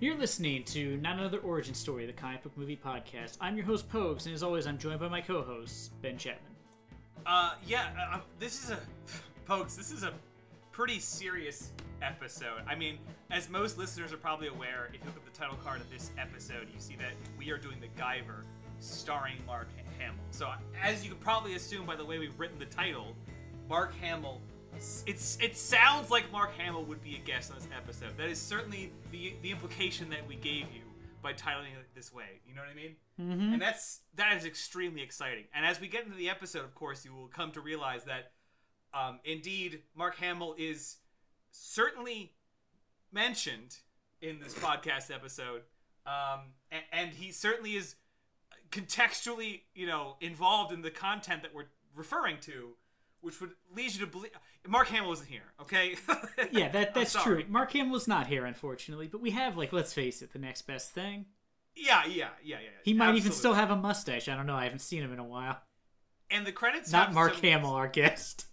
You're listening to Not Another Origin Story, the comic book movie podcast. I'm your host, Pogues, and as always, I'm joined by my co host, Ben Chapman. Uh, yeah, uh, um, this is a, folks, this is a pretty serious episode. I mean, as most listeners are probably aware, if you look at the title card of this episode, you see that we are doing the Guyver, starring Mark Hamill. So, as you can probably assume by the way we've written the title, Mark Hamill. It's it sounds like Mark Hamill would be a guest on this episode. That is certainly the the implication that we gave you by titling it this way. You know what I mean? Mm-hmm. And that's that is extremely exciting. And as we get into the episode, of course, you will come to realize that um, indeed Mark Hamill is certainly mentioned in this podcast episode, um, and, and he certainly is contextually, you know, involved in the content that we're referring to which would lead you to believe Mark Hamill wasn't here. Okay. yeah, that that's true. Mark Hamill's not here, unfortunately, but we have like let's face it, the next best thing. Yeah, yeah, yeah, yeah. He might Absolutely. even still have a mustache. I don't know. I haven't seen him in a while. And the credits not Mark some, Hamill, our guest.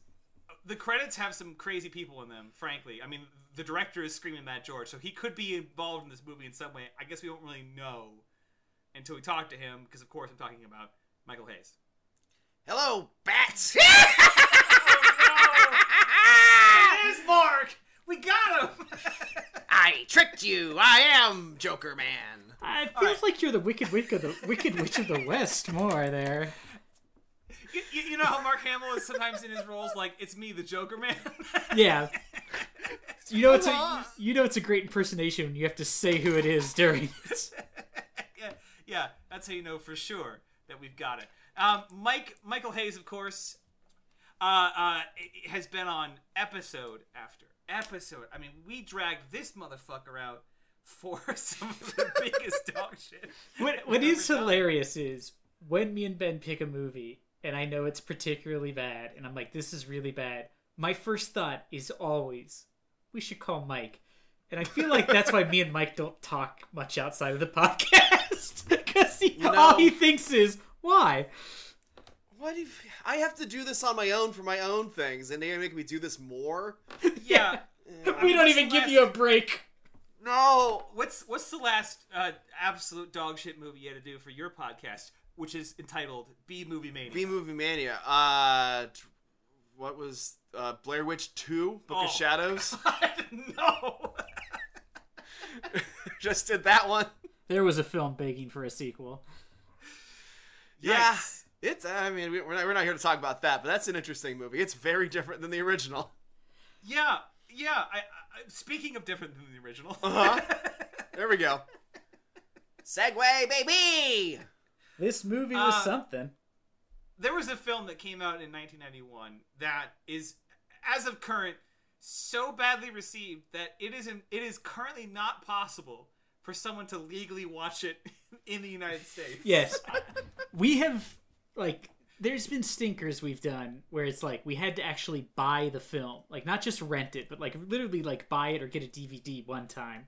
The credits have some crazy people in them. Frankly, I mean, the director is Screaming Mad George, so he could be involved in this movie in some way. I guess we don't really know until we talk to him, because of course I'm talking about Michael Hayes. Hello, bats. it is Mark. We got him. I tricked you. I am Joker Man. Uh, it feels right. like you're the Wicked Witch of the Wicked Witch of the West more there. You, you, you, know how Mark Hamill is sometimes in his roles like it's me, the Joker Man. yeah. You know it's a you know it's a great impersonation when you have to say who it is during it. yeah, yeah, that's how you know for sure that we've got it. Um, Mike Michael Hayes, of course, uh, uh, has been on episode after episode. I mean, we dragged this motherfucker out for some of the biggest dog shit. What what is hilarious is when me and Ben pick a movie and I know it's particularly bad, and I'm like, this is really bad. My first thought is always, we should call Mike. And I feel like that's why me and Mike don't talk much outside of the podcast because all he thinks is why. What if I have to do this on my own for my own things, and they're make me do this more? Yeah, yeah. we don't even give last... you a break. No. What's what's the last uh, absolute dog shit movie you had to do for your podcast, which is entitled B Movie Mania? B Movie Mania. Uh, what was uh, Blair Witch Two: Book oh, of Shadows? no. Just did that one. There was a film begging for a sequel. Yeah. It's. I mean, we're not, we're not here to talk about that, but that's an interesting movie. It's very different than the original. Yeah, yeah. I, I speaking of different than the original. uh-huh. There we go. Segue, baby. This movie was uh, something. There was a film that came out in 1991 that is, as of current, so badly received that it is in, it is currently not possible for someone to legally watch it in the United States. Yes, we have like there's been stinkers we've done where it's like we had to actually buy the film, like not just rent it, but like literally like buy it or get a DVD one time.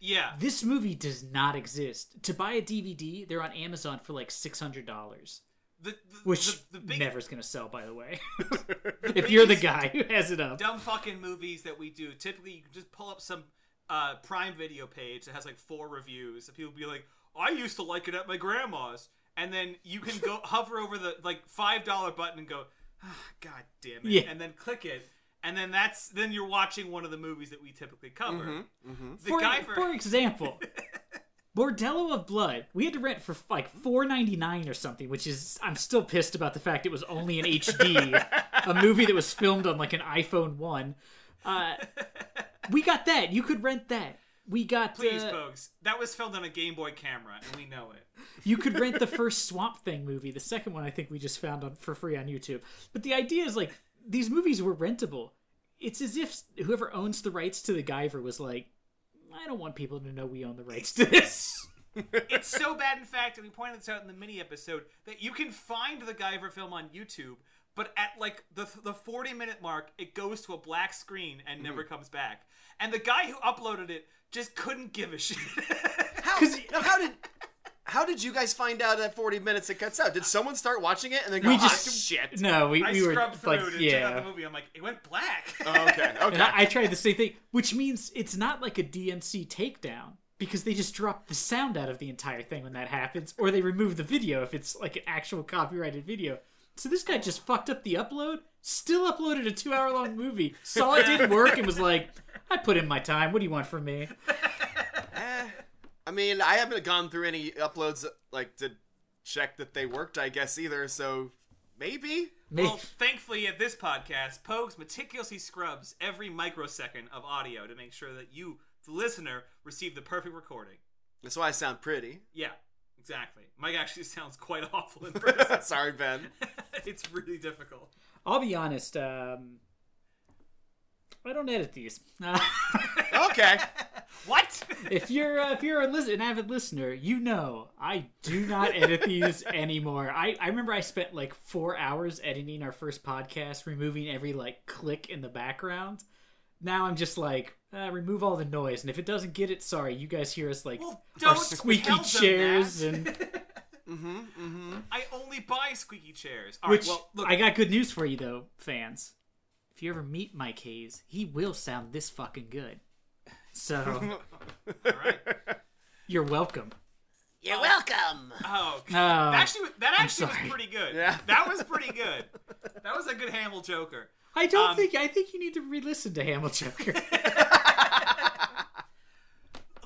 Yeah. This movie does not exist. To buy a DVD, they're on Amazon for like six hundred dollars. The, the, Which the, the big, never's gonna sell, by the way. if you're the guy who has it up, dumb fucking movies that we do. Typically, you can just pull up some uh, Prime Video page that has like four reviews, and people be like, "I used to like it at my grandma's." And then you can go hover over the like five dollar button and go, oh, God damn it, yeah. and then click it, and then that's then you're watching one of the movies that we typically cover. Mm-hmm, mm-hmm. The for, guy for, for example. Bordello of Blood, we had to rent for like four ninety nine or something, which is I'm still pissed about the fact it was only in HD, a movie that was filmed on like an iPhone one. Uh, we got that. You could rent that we got please uh, folks that was filmed on a game boy camera and we know it. You could rent the first swamp thing movie. The second one i think we just found on for free on youtube. But the idea is like these movies were rentable. It's as if whoever owns the rights to the guyver was like i don't want people to know we own the rights to this. It's so bad in fact and we pointed this out in the mini episode that you can find the guyver film on youtube but at like the the 40 minute mark it goes to a black screen and never mm. comes back. And the guy who uploaded it just couldn't give a shit how, how did how did you guys find out at 40 minutes it cuts out? Did someone start watching it and then go, we oh, just, oh, shit? No, we, I we were through like, to yeah. out the movie. I'm like, it went black. oh, okay, okay. And I, I tried the same thing, which means it's not like a DMC takedown. because they just drop the sound out of the entire thing when that happens, or they remove the video if it's like an actual copyrighted video. So this guy just fucked up the upload, still uploaded a two hour long movie, saw it didn't work, and was like, I put in my time. What do you want from me? Eh, I mean, I haven't gone through any uploads like to check that they worked. I guess either. So maybe. Maybe. Well, thankfully, at this podcast, Pogues meticulously scrubs every microsecond of audio to make sure that you, the listener, receive the perfect recording. That's why I sound pretty. Yeah, exactly. Mike actually sounds quite awful in person. Sorry, Ben. it's really difficult. I'll be honest. Um, I don't edit these. Uh, Okay. What? if you're uh, if you're a lis- an avid listener, you know I do not edit these anymore. I I remember I spent like four hours editing our first podcast, removing every like click in the background. Now I'm just like uh, remove all the noise, and if it doesn't get it, sorry, you guys hear us like Well, our don't squeaky tell them chairs that. and mm-hmm. Mm-hmm. I only buy squeaky chairs. All right, which well, look, I got good news for you though, fans. If you ever meet Mike Hayes, he will sound this fucking good. So all right. you're welcome. You're welcome. Oh, Oh, that actually, that actually was sorry. pretty good. Yeah. that was pretty good. That was a good Hamill Joker. I don't um, think I think you need to re-listen to Hamil Joker.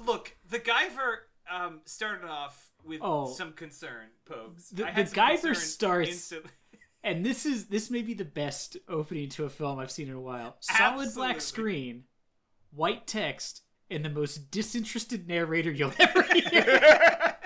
Look, the Guyver um, started off with Oh. some concern, Pogues. The- the Guyver starts- instantly. and this is this may be the best opening to a film I've seen in a while. Solid black screen, white text, and the most disinterested narrator you'll ever hear.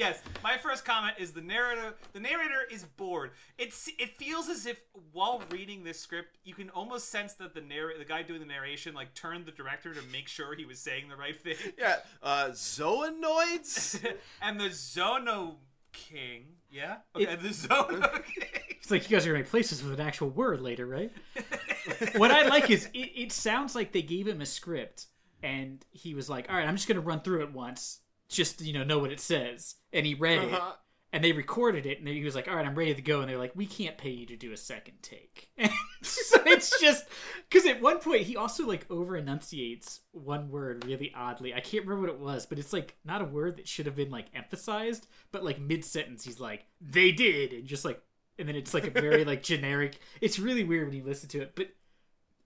Yes, my first comment is the narrator. The narrator is bored. It's it feels as if while reading this script, you can almost sense that the narr- the guy doing the narration like turned the director to make sure he was saying the right thing. Yeah. Uh, zoonoids. and the Zono King, yeah, okay, It- the Zono King. It's like you guys are gonna replace this with an actual word later, right? what I like is it, it sounds like they gave him a script and he was like, "All right, I'm just gonna run through it once, just you know know what it says." And he read it, Uh-huh. and they recorded it, and he was like, "All right, I'm ready to go." And they're like, "We can't pay you to do a second take." And so it's just because at one point he also like over enunciates one word really oddly. I can't remember what it was, but it's like not a word that should have been like emphasized, but like mid sentence he's like, "They did," and just like, and then it's like a very like generic. It's really weird when you listen to it, but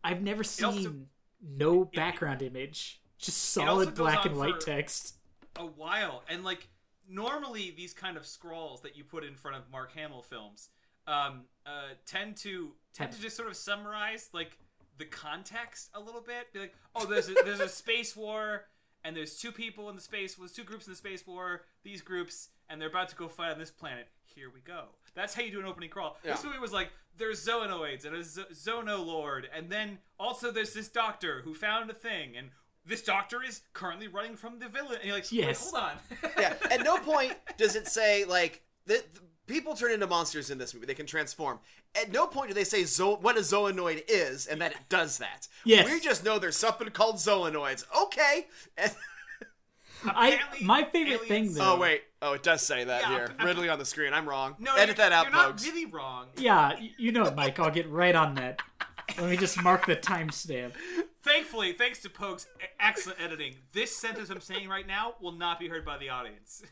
I've never seen also- no background image, just solid black and white for- text. A while. And like normally these kind of scrawls that you put in front of mark hamill films um uh tend to tend to just sort of summarize like the context a little bit. Be like oh there's a, there's a space war and there's two people in the space there's two groups in the space war these groups and they're about to go fight on this planet. Here we go. That's how you do an opening crawl. This movie was like there's zoonoids and a Z- zono lord and then also there's this doctor who found a thing and this doctor is currently running from the villain and you're like Yes. Wait, hold on yeah. At no point does it say like the, the people turn into monsters in this movie. They can transform. At no point do they say zo- what a zoonoid is and that it does that. Yes. We just know there's something called zoonoids. Okay. And- I my favorite thing though. oh wait. Oh, it does say that Yeah, here. I'm- Ridley on the screen. I'm wrong. No, Edit you're, that out, You're not folks. really wrong. Yeah, you know it, Mike. I'll get right on that. Let me just mark the timestamp. Thankfully, thanks to Pogue's e- excellent editing, this sentence I'm saying right now will not be heard by the audience.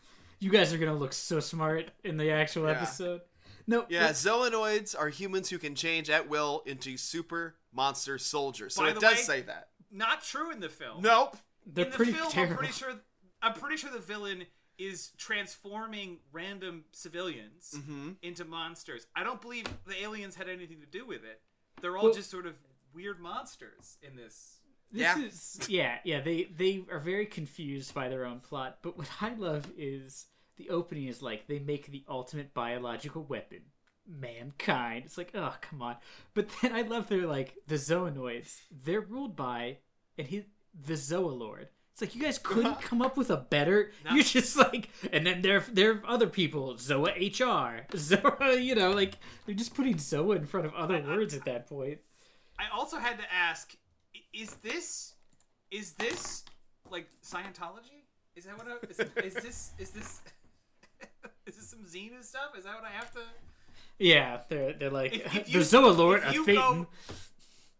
You guys are gonna look so smart in the actual Yeah. episode. No, Yeah, but- zoonoids are humans who can change at will into super monster soldiers. So By it the does way- say that. Not true in the film. Nope. they're in the pretty film, terrible. I'm pretty sure. I'm pretty sure the villain is transforming random civilians Mm-hmm. into monsters. I don't believe the aliens had anything to do with it. They're all Well- just sort of weird monsters in this. This Yeah. is yeah, yeah. They they are very confused by their own plot. But what I love is the opening is like they make the ultimate biological weapon, mankind. It's like oh come on. But then I love their like the zoonoids. They're ruled by and he the Zoalord. It's like you guys couldn't come up with a better. No. You're just like, and then there there are other people, Zoa HR, Zoa. You know, like they're just putting Zoa in front of other words at that point. I also had to ask: Is this is this like Scientology? Is that what? I, is, is this is this is this some Xenu stuff? Is that what I have to? Yeah, they're they're like If- if the you- Zoa Lord if of you Thetan. go-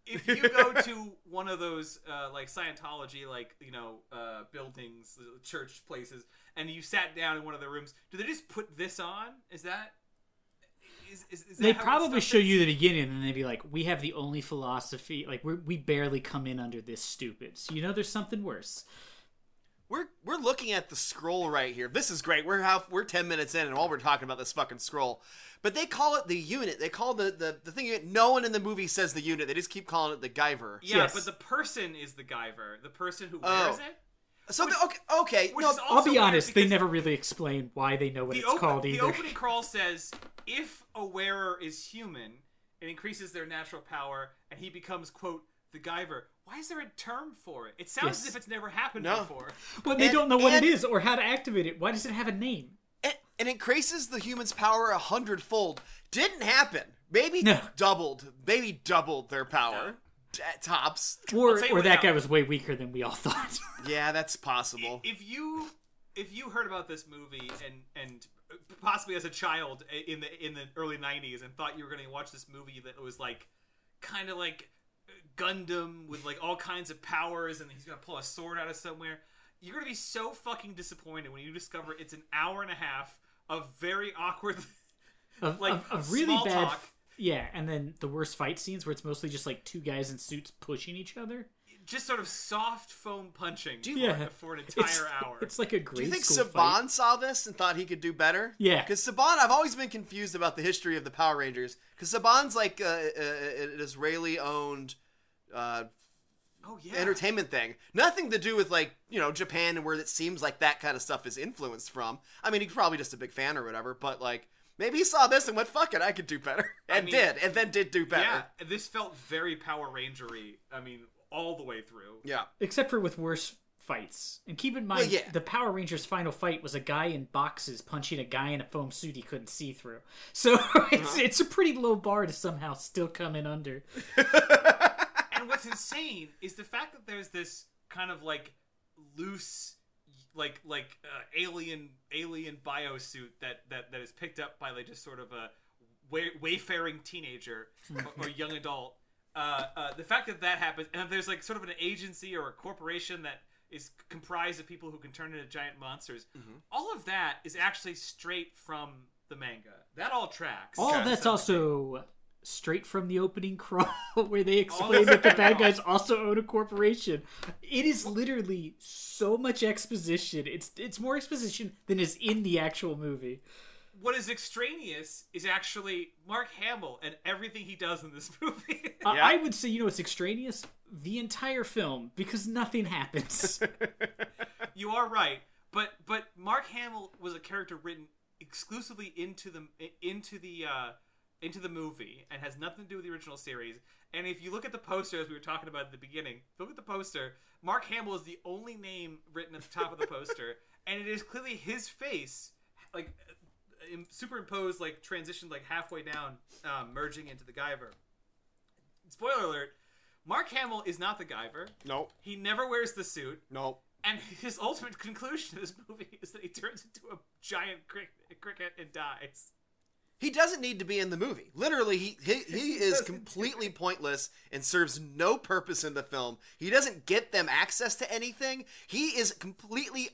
if you go to one of those uh, like Scientology like you know uh, buildings, church places, and you sat down in one of the rooms, do they just put this on? Is that? Is, is, is they probably show you the beginning and they'd be like we have the only philosophy like we we barely come in under this stupid so you know there's something worse We're we're looking at the scroll right here. This is great. We're half we're ten minutes in, and all we're talking about this fucking scroll. But they call it the unit. They call the the, the thing. No one in the movie says the unit. They just keep calling it the Guyver. Yeah, Yes. but the person is the Guyver. The person who Oh. wears it. So the, okay, okay. Which no, is i'll be honest they never really explain why they know what The, it's open- called either. the opening crawl says if a wearer is human, it increases their natural power, and he becomes quote the Guyver. Why is there a term for it? It sounds Yes. as if it's never happened No. before. well they and- don't know what and- it is or how to activate it why does it have a name It, and increases the human's power a hundredfold. Didn't happen. Maybe No. doubled. Maybe doubled their power. T- tops. or or that now- guy was way weaker than we all thought Yeah, that's possible. If you if you heard about this movie and and possibly as a child in the in the early '90s and thought you were going to watch this movie that was like kind of like Gundam with like all kinds of powers and he's going to pull a sword out of somewhere, you're going to be so fucking disappointed when you discover it's an hour and a half of very awkward of, like of, of really bad talk. Yeah and then the worst fight scenes where it's mostly just like two guys in suits pushing each other just sort of soft foam punching do you, for, Yeah. for an entire it's, hour. it's like a grade Do you think Saban fight. saw this and thought he could do better? Yeah. Because Saban, I've always been confused about the history of the Power Rangers. Because Saban's like uh, uh, an Israeli-owned uh, oh yeah. entertainment thing. Nothing to do with like you know Japan and where it seems like that kind of stuff is influenced from. I mean, he's probably just a big fan or whatever. But like maybe he saw this and went, "Fuck it, I could do better," and mean, did, and then did do better. Yeah, this felt very Power Rangery. I mean, all the way through. Yeah. except for with worse fights. And keep in mind, Well, yeah. the Power Rangers final fight was a guy in boxes punching a guy in a foam suit he couldn't see through. So it's Uh-huh. it's a pretty low bar to somehow still come in under. And what's insane is the fact that there's this kind of like loose, like like uh, alien alien biosuit that that that is picked up by like just sort of a way, wayfaring teenager or, or young adult. Uh, uh, the fact that that happens, and there's like sort of an agency or a corporation that is comprised of people who can turn into giant monsters. All of that is actually straight from the manga. That all tracks. All Okay. that's So- also straight from the opening crawl where they explain that the bad guys also own a corporation. It is literally so much exposition. It's it's more exposition than is in the actual movie. what is extraneous is actually Mark Hamill and everything he does in this movie. Uh, Yeah. I would say you know it's extraneous the entire film because nothing happens. you are right, but but Mark Hamill was a character written exclusively into the into the uh, into the movie and has nothing to do with the original series. And if you look at the poster, as we were talking about at the beginning, look at the poster. Mark Hamill is the only name written at the top of the poster, and it is clearly his face, like uh, superimposed, like transitioned, like halfway down, um, merging into the Guyver. Spoiler alert: Mark Hamill is not the Guyver. Nope. He never wears the suit. Nope. And his ultimate conclusion to this movie is that he turns into a giant cricket and dies. He doesn't need to be in the movie. Literally, he he, he is completely pointless and serves no purpose in the film. He doesn't get them access to anything. He is completely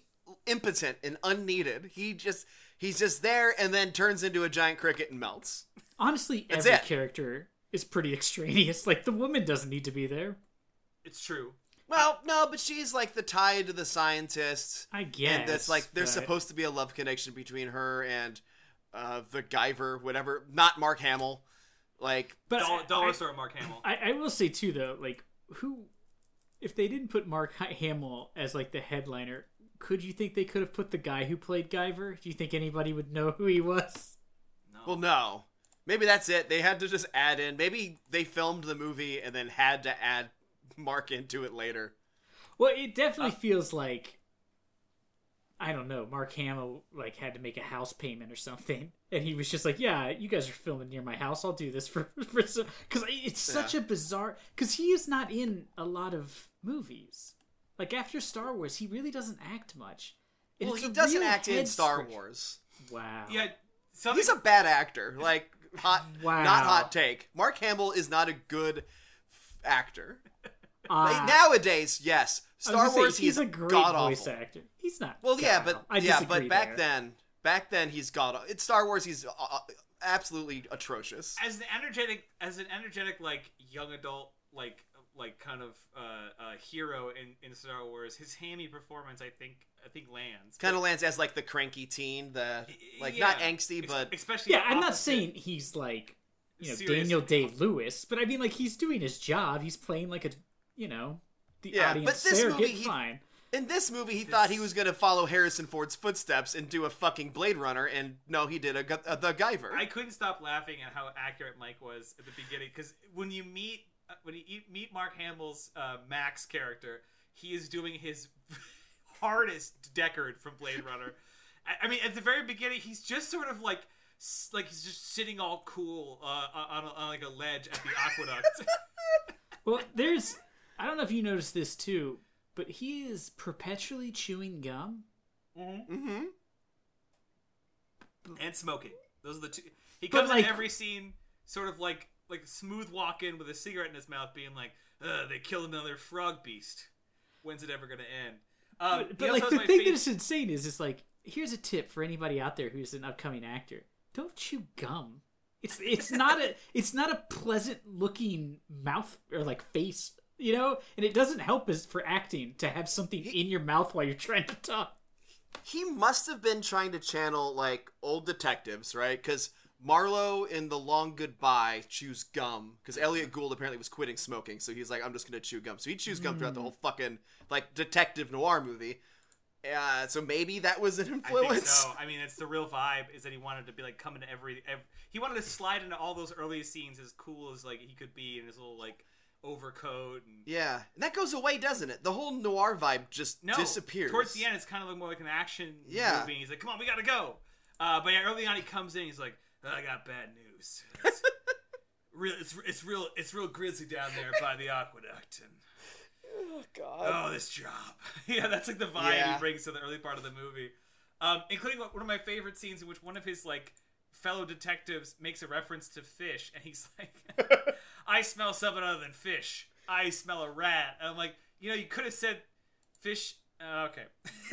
impotent and unneeded. He just he's just there and then turns into a giant cricket and melts. Honestly, That's every it. character is pretty extraneous. Like the woman doesn't need to be there. It's true. Well, no, but she's like the tie to the scientists. I guess. and that's like there's but- supposed to be a love connection between her and uh, the Guyver, whatever. Not Mark Hamill. Like But Dollar, I- dollar I- store Mark Hamill. I, I will say too though, like who, if they didn't put Mark Hamill as like the headliner, could you think they could have put the guy who played Guyver? Do you think anybody would know who he was? no. Well, no. Maybe that's it. They had to just add in. Maybe they filmed the movie and then had to add Mark into it later. Well, it definitely Uh, feels like I don't know. Mark Hamill like had to make a house payment or something, and he was just like, "Yeah, you guys are filming near my house. I'll do this for for because it's such a bizarre because he is not in a lot of movies. Like after Star Wars, he really doesn't act much. And Well, he doesn't act in Star scratcher. Wars. Wow. yeah, something, He's a bad actor. Like hot, Wow. not hot take. Mark Hamill is not a good actor. Uh, Like, nowadays, yes, I was Star gonna say, Wars. he's he's a great god voice awful. actor. He's not. Well, yeah, but. I yeah, but back there. then, back then he's god. It's Star Wars. He's uh, uh, absolutely atrocious. as an energetic as an energetic like young adult like like kind of uh, uh hero in in Star Wars his hammy performance I think I think lands Kind of lands as like the cranky teen, the like Yeah. not angsty, Ex- but especially Yeah, I'm not saying he's like you know Serious. Daniel Day Lewis, but I mean like he's doing his job. He's playing like a you know the Yeah, audience but this surrogate. movie, he- fine. in this movie he thought he was gonna follow Harrison Ford's footsteps and do a fucking Blade Runner, and no, he did a, a the Guyver. I couldn't stop laughing at how accurate Mike was at the beginning because when you meet uh, when you meet Mark Hamill's uh, Max character, he is doing his hardest Deckard from Blade Runner. I, I mean, at the very beginning, he's just sort of like like he's just sitting all cool uh, on, a, on like a ledge at the aqueduct. Well, there's I don't know if you noticed this too, but he is perpetually chewing gum. mm-hmm. and smoking. Those are the two. He comes like- in every scene, sort of like like smooth walk in with a cigarette in his mouth, being like, Ugh, "They killed another frog beast. When's it ever gonna end?" Um, But, but like the thing that's insane is it's like here's a tip for anybody out there who's an upcoming actor: don't chew gum. It's it's not a it's not a pleasant looking mouth or like face, you know, and it doesn't help as for acting to have something in your mouth while you're trying to talk. he must have been trying to channel like old detectives, right? Because Marlowe in The Long Goodbye chews gum because Elliott Gould apparently was quitting smoking, so he's like, I'm just gonna chew gum. So he chews gum throughout the whole fucking like detective noir movie. Uh, so maybe that was an I think influence. so. I mean, it's the real vibe is that he wanted to be like coming to every, every he wanted to slide into all those early scenes as cool as like he could be in his little like overcoat and Yeah, and that goes away, doesn't it? The whole noir vibe just no disappears. Towards the end, it's kind of more like an action Yeah. movie. He's like, "Come on, we gotta go." Uh, but yeah, early on, he comes in. He's like, "I got bad news. It's real, it's, it's real, it's real grizzly down there by the aqueduct, and Oh god. oh, this job. yeah, that's like the vibe Yeah. he brings to the early part of the movie, um, including one of my favorite scenes in which one of his like fellow detectives makes a reference to fish, and he's like, "I smell something other than fish. I smell a rat." And I'm like, you know, you could have said fish. Uh, okay.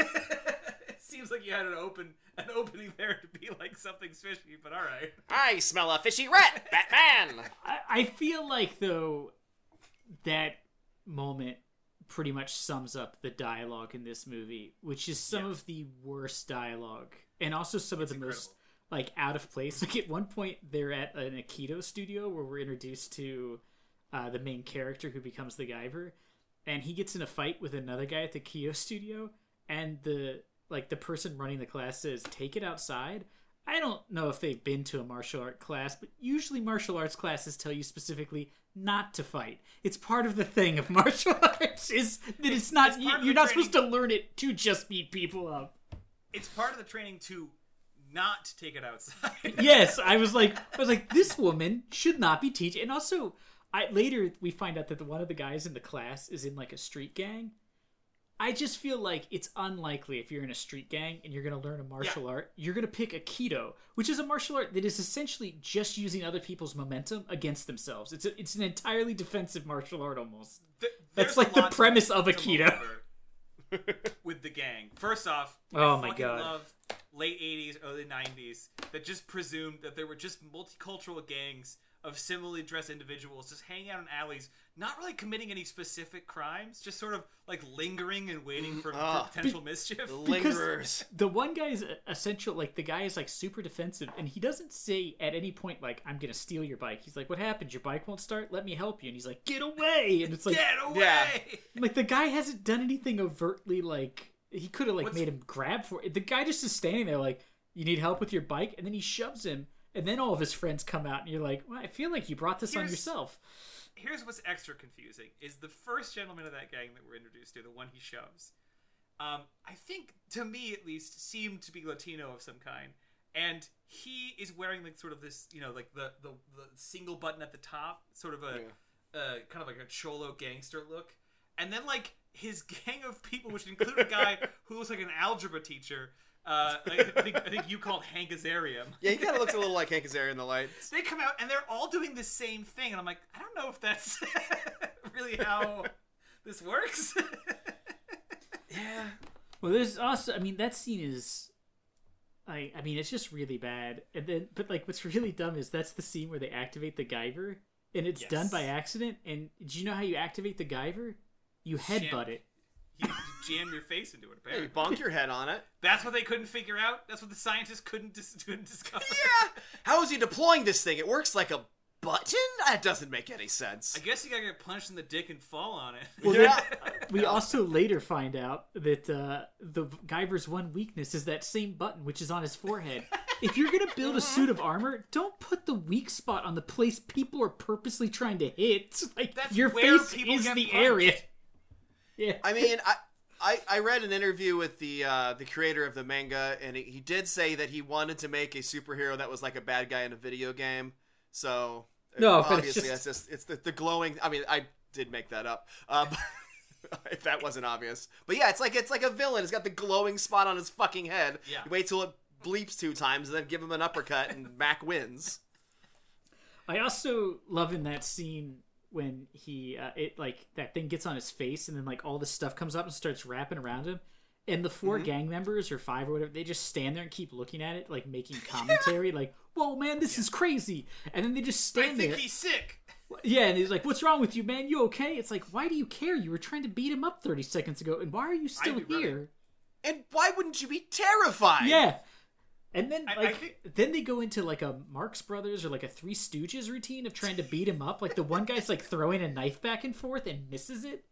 it seems like you had an open an opening there to be like something's fishy, but all right. I smell a fishy rat, Batman. I, I feel like though that moment pretty much sums up the dialogue in this movie, which is some Yeah. of the worst dialogue and also some of the incredible. most like out of place. Like at one point they're at an Aikido studio where we're introduced to uh, the main character who becomes the Guyver, and he gets in a fight with another guy at the Kyo studio, and the like the person running the class says, "Take it outside." I don't know if they've been to a martial art class, but usually martial arts classes tell you specifically not to fight. It's part of the thing of martial arts is that it's not It's you, you're not supposed to learn it to just beat people up. It's part of the training to not to take it outside. yes, I was like, I was like, this woman should not be teaching. And also, I later we find out that the, one of the guys in the class is in like a street gang. I just feel like it's unlikely if you're in a street gang and you're going to learn a martial art, you're going to pick Aikido, which is a martial art that is essentially just using other people's momentum against themselves. It's a, it's an entirely defensive martial art almost. Th- That's like the premise of Aikido. with the gang. First off, Oh I my God. love late '80s, early '90s that just presumed that there were just multicultural gangs of similarly dressed individuals just hanging out in alleys, not really committing any specific crimes, just sort of like lingering and waiting for, for ah. potential mischief. The lingerers. the one guy is essential like the guy is like super defensive and he doesn't say at any point like i'm gonna steal your bike he's like what happened your bike won't start let me help you and he's like get away and it's like Get away! Yeah. like the guy hasn't done anything overtly like he could have like What's- made him grab for it. The guy just is standing there like you need help with your bike? And then he shoves him and then all of his friends come out and you're like well, i feel like you brought this on Here's- yourself. Here's what's extra confusing is the first gentleman of that gang that we're introduced to, the one he shoves. Um, I think to me at least seemed to be Latino of some kind, and he is wearing like sort of this, you know, like the the, the single button at the top, sort of a uh, kind of like a cholo gangster look, and then like his gang of people, which include a guy who looks like an algebra teacher. Uh, I think I think you called Hank Azaria. Yeah, he kind of looks a little like Hank Azaria in the lights. They come out and they're all doing the same thing, and I'm like, I don't know if that's really how this works? Yeah. Well, there's also, I mean, that scene is, I, I mean, it's just really bad. And then, but like, what's really dumb is that's the scene where they activate the Guyver, and it's Yes. done by accident. And do you know how you activate the Guyver? You headbutt it. you jam your face into it. Hey, you Apparently, bonk your head on it. that's what they couldn't figure out. That's what the scientists couldn't dis- couldn't discover. Yeah. How is he deploying this thing? It works like a button? That doesn't make any sense. I guess you gotta get punched in the dick and fall on it. Well, Yeah. We also later find out that uh, the Guyver's one weakness is that same button, which is on his forehead. If you're gonna build a suit of armor, don't put the weak spot on the place people are purposely trying to hit. Like That's your where face people is get the punched. area. Yeah. I mean, I, I I read an interview with the uh, the creator of the manga, and he, he did say that he wanted to make a superhero that was like a bad guy in a video game. So No, but it's obviously just- that's just it's the, the glowing. I mean, I did make that up. Uh, if that wasn't obvious, but yeah, it's like it's like a villain. It's got the glowing spot on his fucking head. Yeah. You wait till it bleeps two times, and then give him an uppercut, and Mac wins. I also love in that scene when he uh, it like that thing gets on his face and then like all this stuff comes up and starts wrapping around him and the 4 Mm-hmm. gang members or five or whatever they just stand there and keep looking at it like making commentary like whoa man this is crazy and then they just stand I think there he's sick. yeah and he's like what's wrong with you man you okay it's like why do you care you were trying to beat him up 30 seconds ago and why are you still I'd running. here And why wouldn't you be terrified? yeah and then I- I like think- then they go into like a Marx Brothers or like a Three Stooges routine of trying to beat him up. Like the one guy's like throwing a knife back and forth and misses it.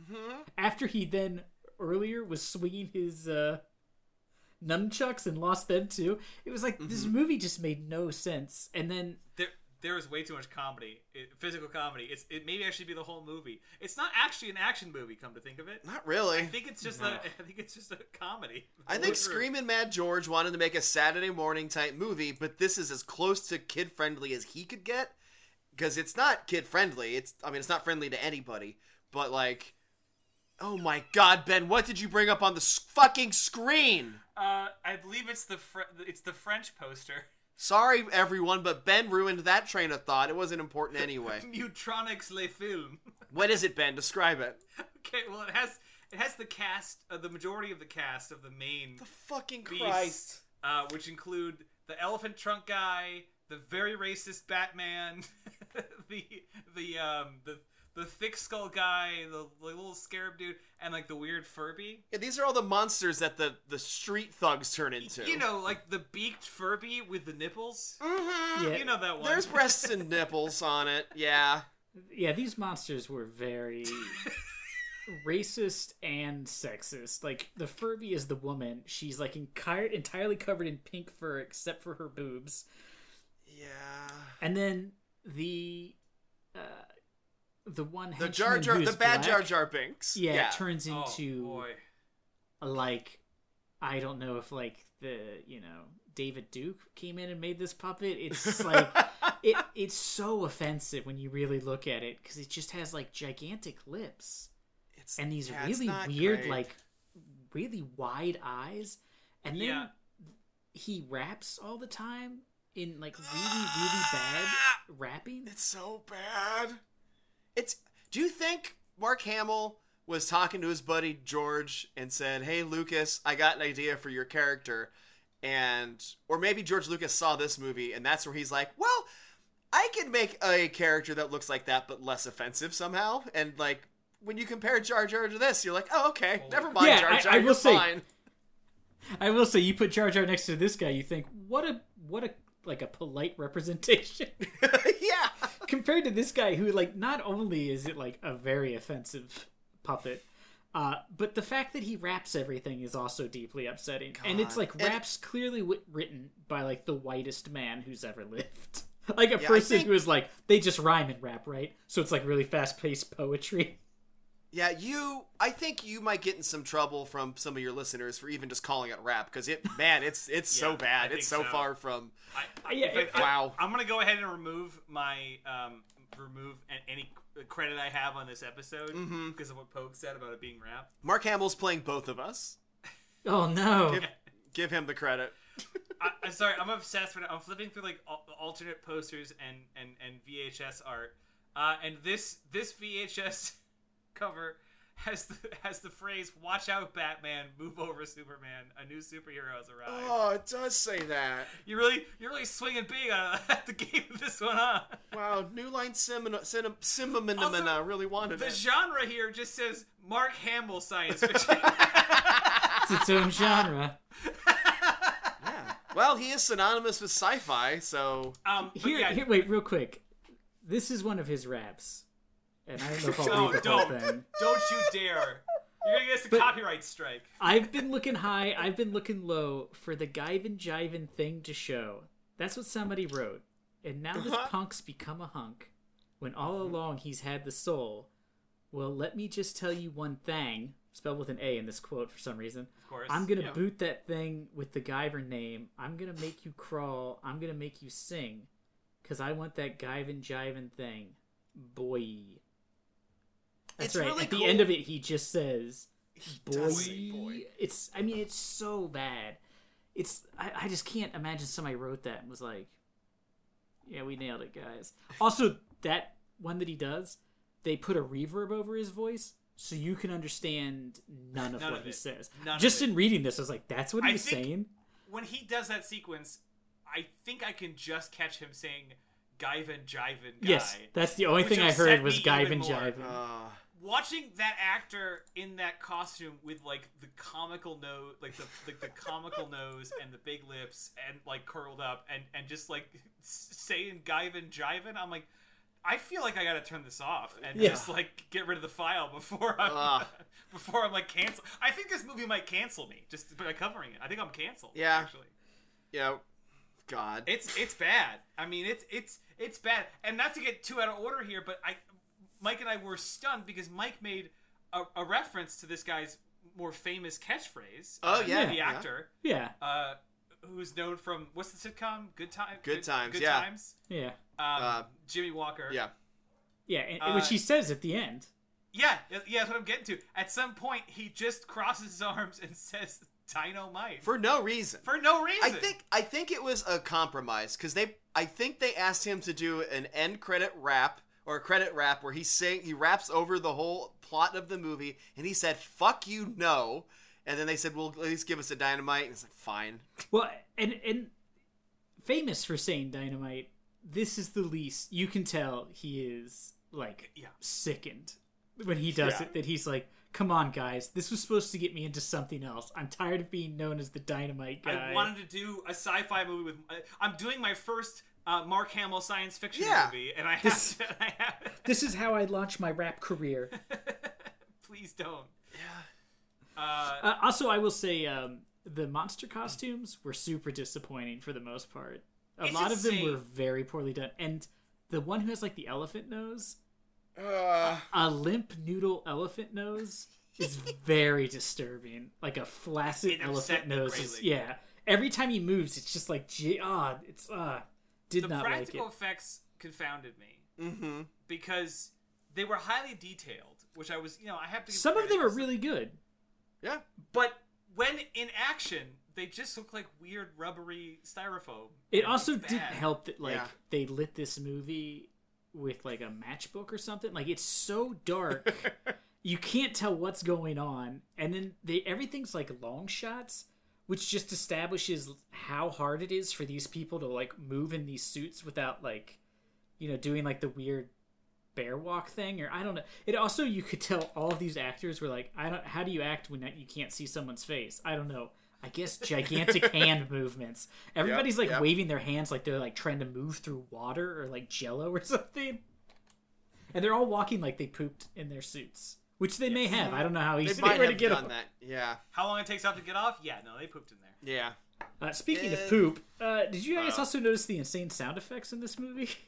Mm-hmm. After he then earlier was swinging his uh, nunchucks and lost them too. It was like this Mm-hmm. movie just made no sense. And then There, there is way too much comedy, it, physical comedy. It's it maybe actually be the whole movie. It's not actually an action movie. Come to think of it, Not really. I think it's just a I think it's just a comedy. I think Go through. Screaming Mad George wanted to make a Saturday morning type movie, but this is as close to kid friendly as he could get. Because it's not kid friendly. It's I mean it's not friendly to anybody. But like, oh my God, Ben, what did you bring up on the fucking screen? Uh, I believe it's the Fr- it's the French poster. Sorry everyone, but Ben ruined that train of thought. It wasn't important anyway. Mutronics Le Film. what is it, Ben? Describe it. okay, well it has it has the cast, uh, the majority of the cast of the main The fucking beasts, Christ. uh, which include the elephant trunk guy, the very racist Batman, the the um the the thick skull guy, the, the little scarab dude, and like the weird Furby. Yeah, these are all the monsters that the, the street thugs turn into. You know, like the beaked Furby with the nipples. Mhm. yeah, You know that one. There's breasts and nipples on it. Yeah. yeah, these monsters were very racist and sexist. Like the Furby is the woman. She's like enki- entirely covered in pink fur except for her boobs. Yeah. And then the uh the one The Jar Jar, the bad black, Jar Jar Binks. yeah, it turns oh into boy. like I don't know if like the you know David Duke came in and made this puppet. It's like it it's so offensive when you really look at it because it just has like gigantic lips It's, and these yeah, really not weird great. like really wide eyes and then Yeah. he raps all the time in like really really bad ah! rapping It's so bad. It's. Do you think Mark Hamill was talking to his buddy George and said, "Hey Lucas, I got an idea for your character," and or maybe George Lucas saw this movie and that's where he's like, "Well, I could make a character that looks like that but less offensive somehow," and like. When you compare Jar Jar to this, you're like, "Oh, okay, oh. never mind, Yeah, Jar I- Jar. I will you're say- fine." I will say you put Jar Jar next to this guy you think what a what a like a polite representation yeah, compared to this guy who like not only is it like a very offensive puppet uh, but the fact that he raps everything is also deeply upsetting. And it's God. like And- raps clearly w- written by like the whitest man who's ever lived. Like a Yeah, person think- who is like they just rhyme and rap right? So it's like really fast-paced poetry Yeah, you. I think you might get in some trouble from some of your listeners for even just calling it rap because it, man, it's it's Yeah, so bad. It's so, so. far from. I, I, Yeah, it- I- Wow. I'm gonna go ahead and remove my um, remove any credit I have on this episode Mm-hmm. because of what Pogue said about it being rap. Mark Hamill's playing both of us. oh no Give, give him the credit. I, I'm sorry, I'm obsessed with it. I'm flipping through like alternate posters and and and VHS art Uh, and this this VHS cover has the has the phrase "Watch out, Batman! Move over, Superman! A new superhero has arrived." Oh, it does say that. You really you're really swinging big uh, at the game with this one, huh? Wow, New Line Cinema Cinema Also, really wanted The it. genre here just says Mark Hamill science fiction. It's its own genre. yeah. Well, he is synonymous with sci-fi, so um, Here, yeah, here, wait, real quick. This is one of his raps, and I don't know if I'll read the whole don't. thing. don't you dare! You're gonna get us a But- copyright strike. I've been looking high, I've been looking low for the Guyvin Jivin thing to show. That's what somebody wrote. And now this Uh-huh. punk's become a hunk. When all along he's had the soul. Well, let me just tell you one thing, spelled with an A in this quote for some reason. Of course, I'm gonna Yeah. boot that thing with the Guyver name. I'm gonna make you crawl. I'm gonna make you sing. Cause I want that Guyvin Jivin thing. Boy. That's It's right. really At the end of it he just says boy. say boy. It's I mean it's so bad. It's I, I just can't imagine somebody wrote that and was like, Yeah, we nailed it, guys. Also, that one that he does, they put a reverb over his voice so you can understand none of None what of he it. says. None of Just it. in reading this, I was like, that's what he I was saying. when he does that sequence, I think I can just catch him saying "Guyvin Jivin" guy. Yes, that's the only thing I heard was me even Guyvin more. Jivin. uh, Watching that actor in that costume with like the comical nose, like the like the comical nose and the big lips and like curled up and and just like saying "Guyvin Jivin," I'm like. I feel like I gotta turn this off and Yeah. just like get rid of the file before I'm Ugh. before I'm like cancel. I think this movie might cancel me just by covering it. I think I'm canceled. Yeah. actually. yeah. God. It's it's bad. I mean, it's it's it's bad. And not to get too out of order here, but I, Mike and I were stunned because Mike made a, a reference to this guy's more famous catchphrase. Oh, uh, yeah, the yeah. actor, Yeah, uh, who's known from what's the sitcom? Good time. Good Times, Good yeah. times. yeah, Um, Uh, Jimmie Walker. yeah. yeah. And, Uh, which he says at the end. yeah, yeah. That's what I'm getting to. At some point, he just crosses his arms and says "Dynamite" For no reason. for no reason. I think I think it was a compromise because they I think they asked him to do an end credit rap or a credit rap where he sing he raps over the whole plot of the movie and he said "fuck you no," and then they said, "Well, at least give us a dynamite," and it's like, "Fine." Well, and and famous for saying dynamite. This is the least you can tell he is like Yeah. sickened when he does Yeah. it. That he's like, "Come on, guys, this was supposed to get me into something else. I'm tired of being known as the dynamite guy." I wanted to do a sci-fi movie with. I'm doing my first uh, Mark Hamill science fiction Yeah. movie, and I have This- to. I have, This is how I launched my rap career. please don't. Yeah. Uh, Uh, also, I will say um, the monster costumes were super disappointing for the most part. A It's lot of them were very poorly done, and the one who has like the elephant nose, Uh, a limp noodle elephant nose, is very disturbing. Like a flaccid It elephant nose. Is, yeah, every time he moves, it's just like gee, ah, it's ah. Did the not like it. practical effects confounded me mm-hmm. because they were highly detailed, which I was, you know, I have to. Some of them are really good. Yeah. but when in action, they just look like weird rubbery styrofoam. It also didn't help that like Yeah. they lit this movie with like a matchbook or something. Like it's so dark, you can't tell what's going on, and then they everything's like long shots, which just establishes how hard it is for these people to like move in these suits without like, you know, doing like the weird bear walk thing or I don't know. It also you could tell all of these actors were like, I don't. How do you act when you can't see someone's face? I don't know. I guess gigantic hand movements. Everybody's like yep. waving their hands like they're like trying to move through water or like jello or something. And they're all walking like they pooped in their suits, which they may have. I don't know how They easy might they were to have get done off. that. Yeah. How long it takes off to get off? Yeah, no, they pooped in there. Yeah. Uh, speaking Eh. of poop, uh, did you guys Uh. also notice the insane sound effects in this movie?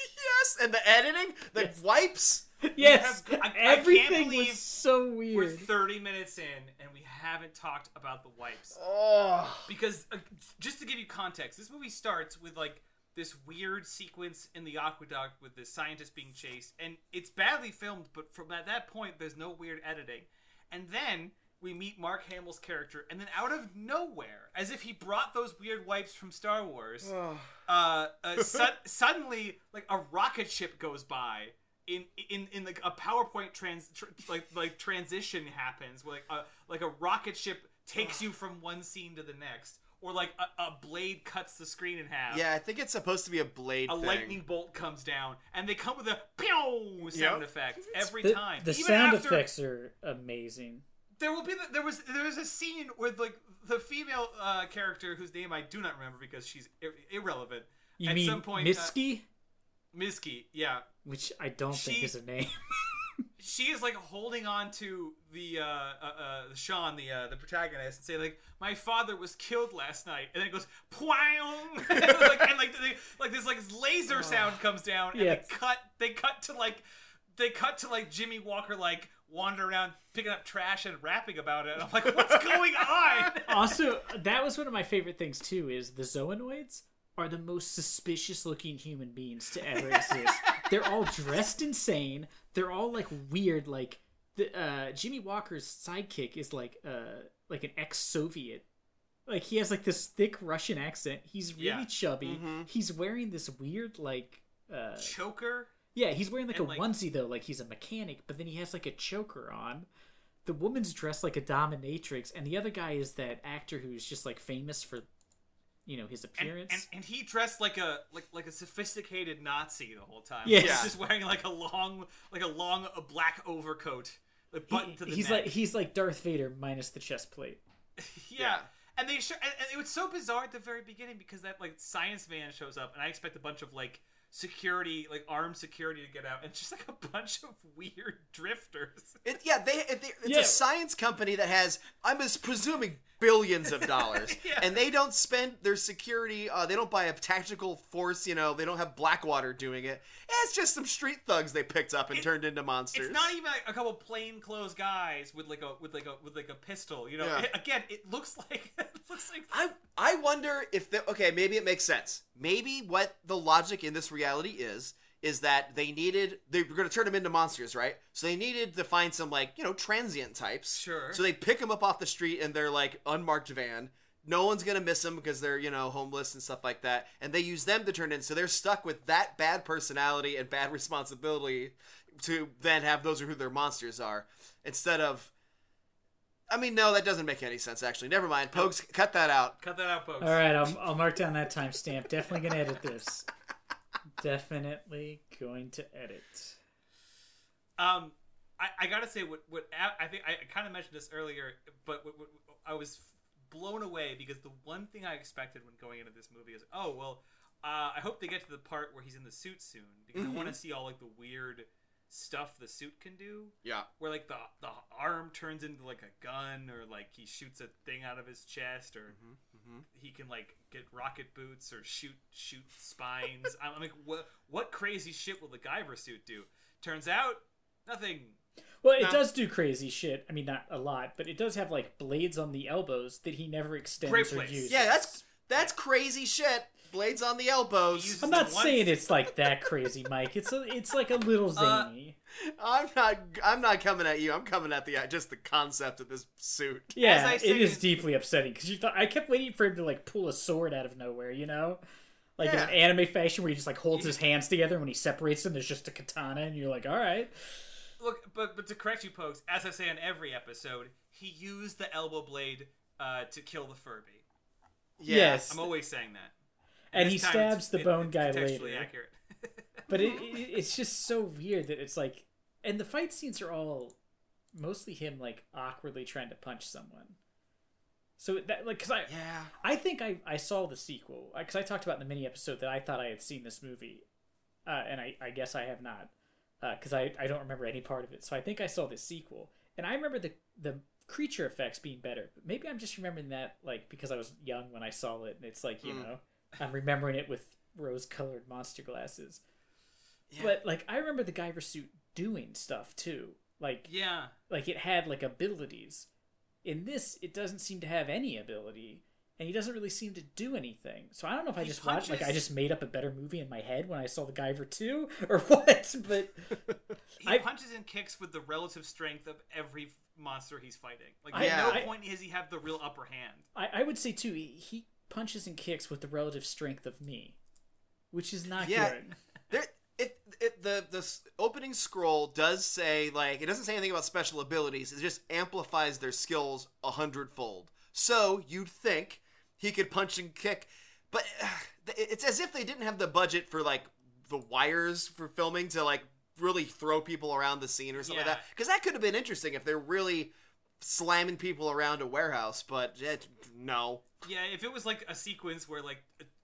Yes, and the editing, the Yes. wipes. yes, have- I- I everything believe was so weird. We're weird. 30 minutes in and we haven't talked about the wipes. Oh. Because uh, just to give you context, this movie starts with like this weird sequence in the aqueduct with the scientist being chased, and it's badly filmed. But from at that point, there's no weird editing, and then we meet Mark Hamill's character, and then out of nowhere, as if he brought those weird wipes from Star Wars, uh, uh, su- suddenly like a rocket ship goes by. in in in like a PowerPoint trans tr- like like transition happens, where like a like a rocket ship takes you from one scene to the next, or like a, a blade cuts the screen in half. Yeah, I think it's supposed to be a blade. A thing. lightning bolt comes down, and they come with a pew sound Yep. effect every The, time. the Even sound after, effects are amazing. There will be the, there was there was a scene with like the female uh, character whose name I do not remember because she's ir- irrelevant. You At mean some point, Mitski? uh, Miski, yeah, Which I don't think is a name. she is like holding on to the uh, uh, uh Sean, the uh, the protagonist, and say like, "My father was killed last night," and then it goes, "Poing!" like, and like they, like this like laser sound comes down, and Yes. they cut they cut to like they cut to like Jimmie Walker like wandering around picking up trash and rapping about it. And I'm like, what's going on? also, that was one of my favorite things too. Is the Zoanoids are the most suspicious looking human beings to ever exist. They're all dressed insane. They're all like weird. Like the uh, Jimmie Walker's sidekick is like uh like an ex-Soviet. Like he has like this thick Russian accent. He's really Yeah. chubby. He's wearing this weird like uh Choker. yeah, he's wearing like And, a like- onesie though, like he's a mechanic, but then he has like a choker on. The woman's dressed like a dominatrix, and the other guy is that actor who's just like famous for, you know, his appearance. and, and he dressed like a like like a sophisticated Nazi the whole time. Yes. He's Yeah. just wearing like a long like a long uh, black overcoat, like button He- to the he's neck. like he's like Darth Vader minus the chest plate. yeah. Yeah. And they show, and, and it was so bizarre at the very beginning because that like science van shows up, and I expect a bunch of like security, like armed security, to get out, and just like a bunch of weird drifters. It, yeah, they, it, they it's Yeah. a science company that has I'm just presuming billions of dollars, Yeah. and they don't spend their security. Uh, they don't buy a tactical force. You know, they don't have Blackwater doing it. It's just some street thugs they picked up and It- turned into monsters. It's not even like a couple plainclothes guys with like a with like a with like a pistol. You know, Yeah. It- again, it looks like it looks like I I wonder if the okay maybe it makes sense. Maybe what the logic in this reality is is that they needed they were going to turn them into monsters, right? So they needed to find some like you know transient types. Sure. So they pick them up off the street in their like unmarked van. No one's gonna miss them because they're you know homeless and stuff like that, and they use them to turn in. So they're stuck with that bad personality and bad responsibility to then have those are who their monsters are instead of. I mean, no, that doesn't make any sense. Actually, never mind. Pokes, cut that out. cut that out, folks. All right, I'll, I'll mark down that timestamp. Definitely gonna edit this. Definitely going to edit. Um, I, I gotta say, what what I think I kind of mentioned this earlier, but what, what, I was blown away because the one thing I expected when going into this movie is, oh well, uh, I hope they get to the part where he's in the suit soon because I want to see all like the weird stuff the suit can do, Yeah. where like the the arm turns into like a gun, or like he shoots a thing out of his chest, or Mm-hmm. he can like get rocket boots or shoot shoot spines. I'm like, what what crazy shit will the Guyver suit do? Turns out, nothing. Well, it No. does do crazy shit. I mean, not a lot, but it does have like blades on the elbows that he never extends Great or blades. uses. Yeah, that's that's crazy shit. Blades on the elbows. I'm not saying it's like that crazy, Mike. It's a, it's like a little Uh, zany. I'm not. I'm not coming at you. I'm coming at the just the concept of this suit. yeah, I it say is deeply upsetting because you thought I kept waiting for him to like pull a sword out of nowhere, you know, like Yeah. in an anime fashion where he just like holds his hands together and when he separates them, there's just a katana, and you're like, all right. Look, but but to correct you, folks, as I say on every episode, he used the elbow blade uh, to kill the Furby. Yeah. Yes, I'm always saying that. And This he stabs the bone guy later. accurate. but it, it it's just so weird that it's like and the fight scenes are all mostly him like awkwardly trying to punch someone so that like because i Yeah. i think i i saw the sequel because i talked about in the mini episode that i thought i had seen this movie uh, and i i guess i have not because I, I don't remember any part of it so i think i saw the sequel and i remember the the creature effects being better but maybe i'm just remembering that like because i was young when i saw it and it's like you Mm. know i'm remembering it with rose colored monster glasses Yeah. but like I remember the Guyver suit doing stuff too. Like yeah, like it had like abilities. In this, it doesn't seem to have any ability, and he doesn't really seem to do anything. So I don't know if I He just watched like I just made up a better movie in my head when I saw the Guyver two or what. But he I- punches and kicks with the relative strength of every monster he's fighting. Like I- at no I- point does he have the real upper hand. I, I would say too he, he punches and kicks with the relative strength of me, which is not Yeah. good. There. It. it, the the opening scroll does say like it doesn't say anything about special abilities. It just amplifies their skills a hundredfold. So you'd think he could punch and kick, but uh, it's as if they didn't have the budget for like the wires for filming to like really throw people around the scene or something Yeah. like that. Because that could have been interesting if they're really slamming people around a warehouse. But it, no, Yeah, if it was like a sequence where like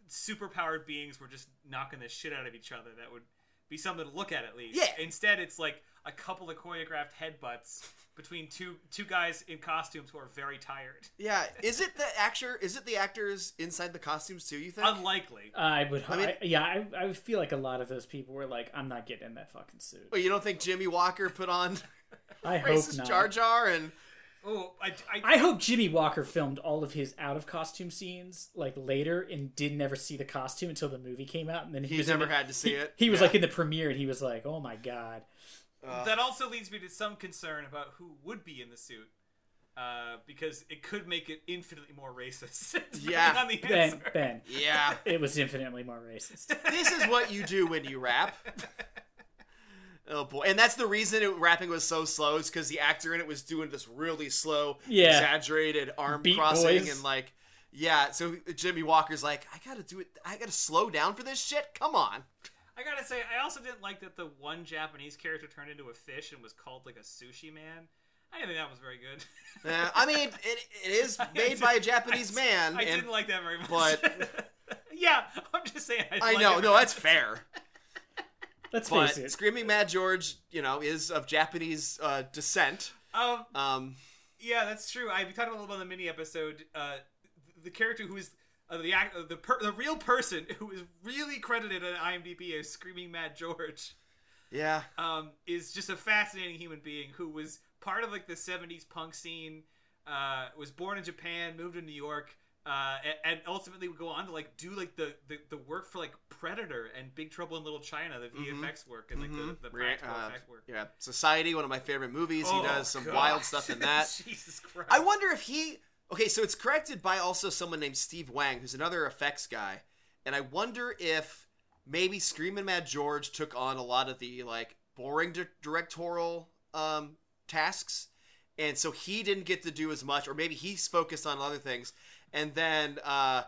super powered beings were just knocking the shit out of each other, that would be something to look at at least. Yeah. Instead, it's like a couple of choreographed headbutts between two two guys in costumes who are very tired. yeah. Is it the actor? Is it the actors inside the costumes too? You think? Unlikely. I would. I mean- I yeah, I, I feel like a lot of those people were like, "I'm not getting in that fucking suit." Wait, you don't think Jimmie Walker put on I hope racist not. Jar Jar and Oh, I, I, I hope Jimmie Walker filmed all of his out of costume scenes like later and did never see the costume until the movie came out, and then he he's was never the- had to see it? He was Yeah. like in the premiere, and he was like, "Oh my god." Uh, that also leads me to some concern about who would be in the suit. Uh, because it could make it infinitely more racist. Yeah. on the Ben. Ben, yeah. it was infinitely more racist. this is what you do when you rap. Oh boy, and that's the reason it, rapping was so slow is because the actor in it was doing this really slow, Yeah. exaggerated arm Beat crossing boys. and like, yeah. So Jimmie Walker's like, I gotta do it. I gotta slow down for this shit. Come on. I gotta say, I also didn't like that the one Japanese character turned into a fish and was called like a sushi man. I didn't think that was very good. Uh, I mean, it, it is made by a Japanese man, I and didn't like that very much. but- yeah, I'm just saying. I, I like know, it no, that's fair. Let's But face it. Screaming Mad George, you know, is of Japanese uh, descent. Um, Um, yeah, that's true. I we talked a little bit on the mini episode. Uh, the character who is uh, the act, uh, the per, the real person who is really credited on IMDb as Screaming Mad George. yeah, um, is just a fascinating human being who was part of like the 70s punk scene uh, was born in japan moved to new york uh, and, and ultimately would go on to like do like the, the, the work for like predator and big trouble in little china the vfx work and like the, the practical uh, effect work yeah. Society, one of my favorite movies. Oh, he does some God. wild stuff in that. jesus christ I wonder if he. Okay, so it's corrected by also someone named Steve Wang, who's another effects guy, and I wonder if maybe Screaming Mad George took on a lot of the like boring di- directorial um, tasks, and so he didn't get to do as much, or maybe he's focused on other things, and then. Uh,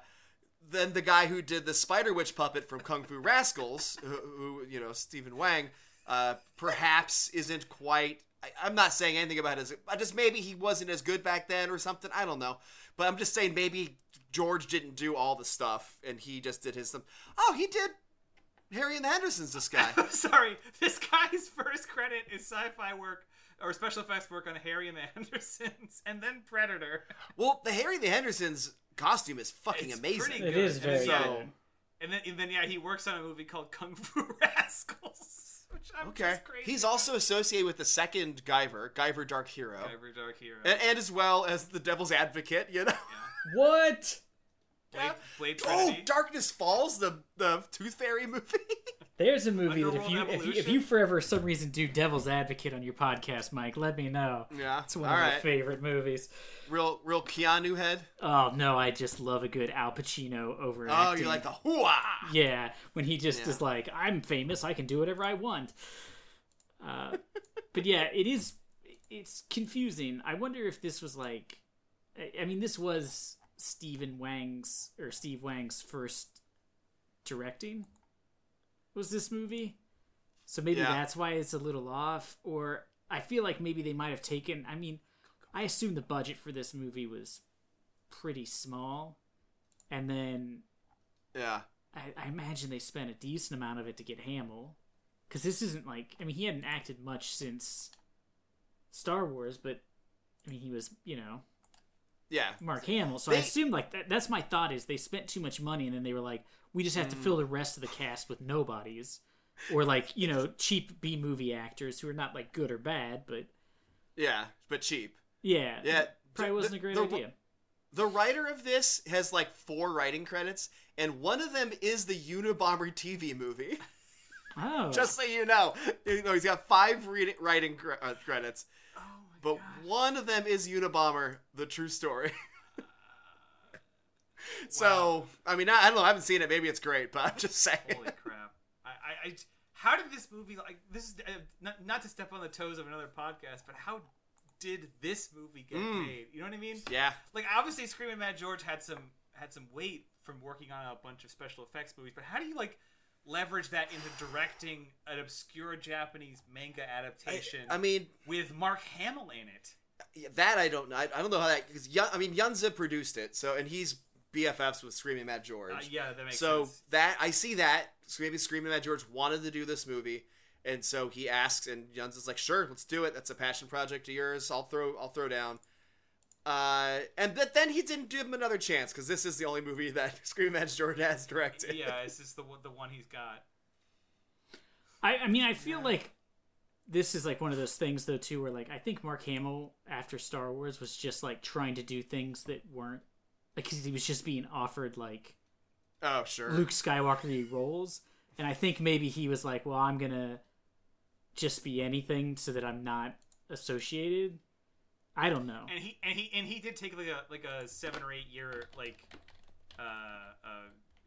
then the guy who did the Spider Witch puppet from Kung Fu Rascals, who, who you know, Stephen Wang, uh, perhaps isn't quite. I, I'm not saying anything about his. I just maybe he wasn't as good back then or something. I don't know, but I'm just saying maybe George didn't do all the stuff and he just did his. Oh, he did Harry and the Hendersons. This guy. Sorry this guy's first credit is sci-fi work or special effects work on harry and the hendersons and then predator well, the Harry and the Hendersons costume is fucking It's amazing. pretty good. is very And then, So- good. And then, and then, yeah, he works on a movie called Kung Fu Rascals, which I'm Okay. just crazy. He's about. also associated with the second Guyver, Guyver Dark Hero. Guyver Dark Hero. And, and as well as the Devil's Advocate, you know. What? Blade, Blade Oh, Trinity. Darkness Falls, the the Tooth Fairy movie. There's a movie that if you, if you if you forever for some reason do Devil's Advocate on your podcast, Mike, let me know. yeah, It's one all of my favorite movies. Real, real Keanu head. Oh no, I just love a good Al Pacino over. Oh, you like the hooah? Yeah, when he just Yeah. is like, "I'm famous, I can do whatever I want." Uh, but yeah, it is. It's confusing. I wonder if this was like, I mean, this was Stephen Wang's or Steve Wang's first directing. Was this movie? So maybe Yeah. that's why it's a little off. Or I feel like maybe they might have taken. I mean, I assume the budget for this movie was pretty small, and then Yeah, I, I imagine they spent a decent amount of it to get Hamill, because this isn't like I mean he hadn't acted much since Star Wars, but I mean he was you know yeah. Mark Hamill, so I They- assume like that. That's my thought is they spent too much money and then they were like we just have to fill the rest of the cast with nobodies, or like you know cheap B movie actors who are not like good or bad, but Yeah, but cheap. yeah Yeah, probably wasn't a great the- idea. The writer of this has like four writing credits, and one of them is the Unabomber TV movie. Oh, Just so you know, you know he's got five reading, writing cre- uh, credits, but one of them is Unabomber, the true story. so, I mean, I, I don't know. I haven't seen it. Maybe it's great, but I'm just saying. Holy crap! I, I, I, how did this movie like this is uh, not, not to step on the toes of another podcast, but how did this movie get Mm. made? You know what I mean? Yeah. Like obviously, Screaming Mad George had some had some weight from working on a bunch of special effects movies, but how do you like leverage that into directing an obscure Japanese manga adaptation I mean, with Mark Hamill in it? That I don't know. I, I don't know how that because I mean Yuzna produced it, so and he's BFFs with Screaming Mad George. Uh, yeah, that makes so sense. that I see that maybe Screaming Mad George wanted to do this movie, and so he asks, and Yuzna's like, "Sure, let's do it. That's a passion project of yours. I'll throw, I'll throw down." Uh, and but then he didn't give him another chance because this is the only movie that Screaming Mad Jordan has directed. yeah, it's just the one- the one he's got. I, I mean, I feel like this is like one of those things though too, where like I think Mark Hamill after Star Wars was just like trying to do things that weren't like 'cause he was just being offered like Oh sure. Luke Skywalker roles, and I think maybe he was like, well, I'm gonna just be anything so that I'm not associated. I don't know. And he and he and he did take like a like a seven or eight year like uh uh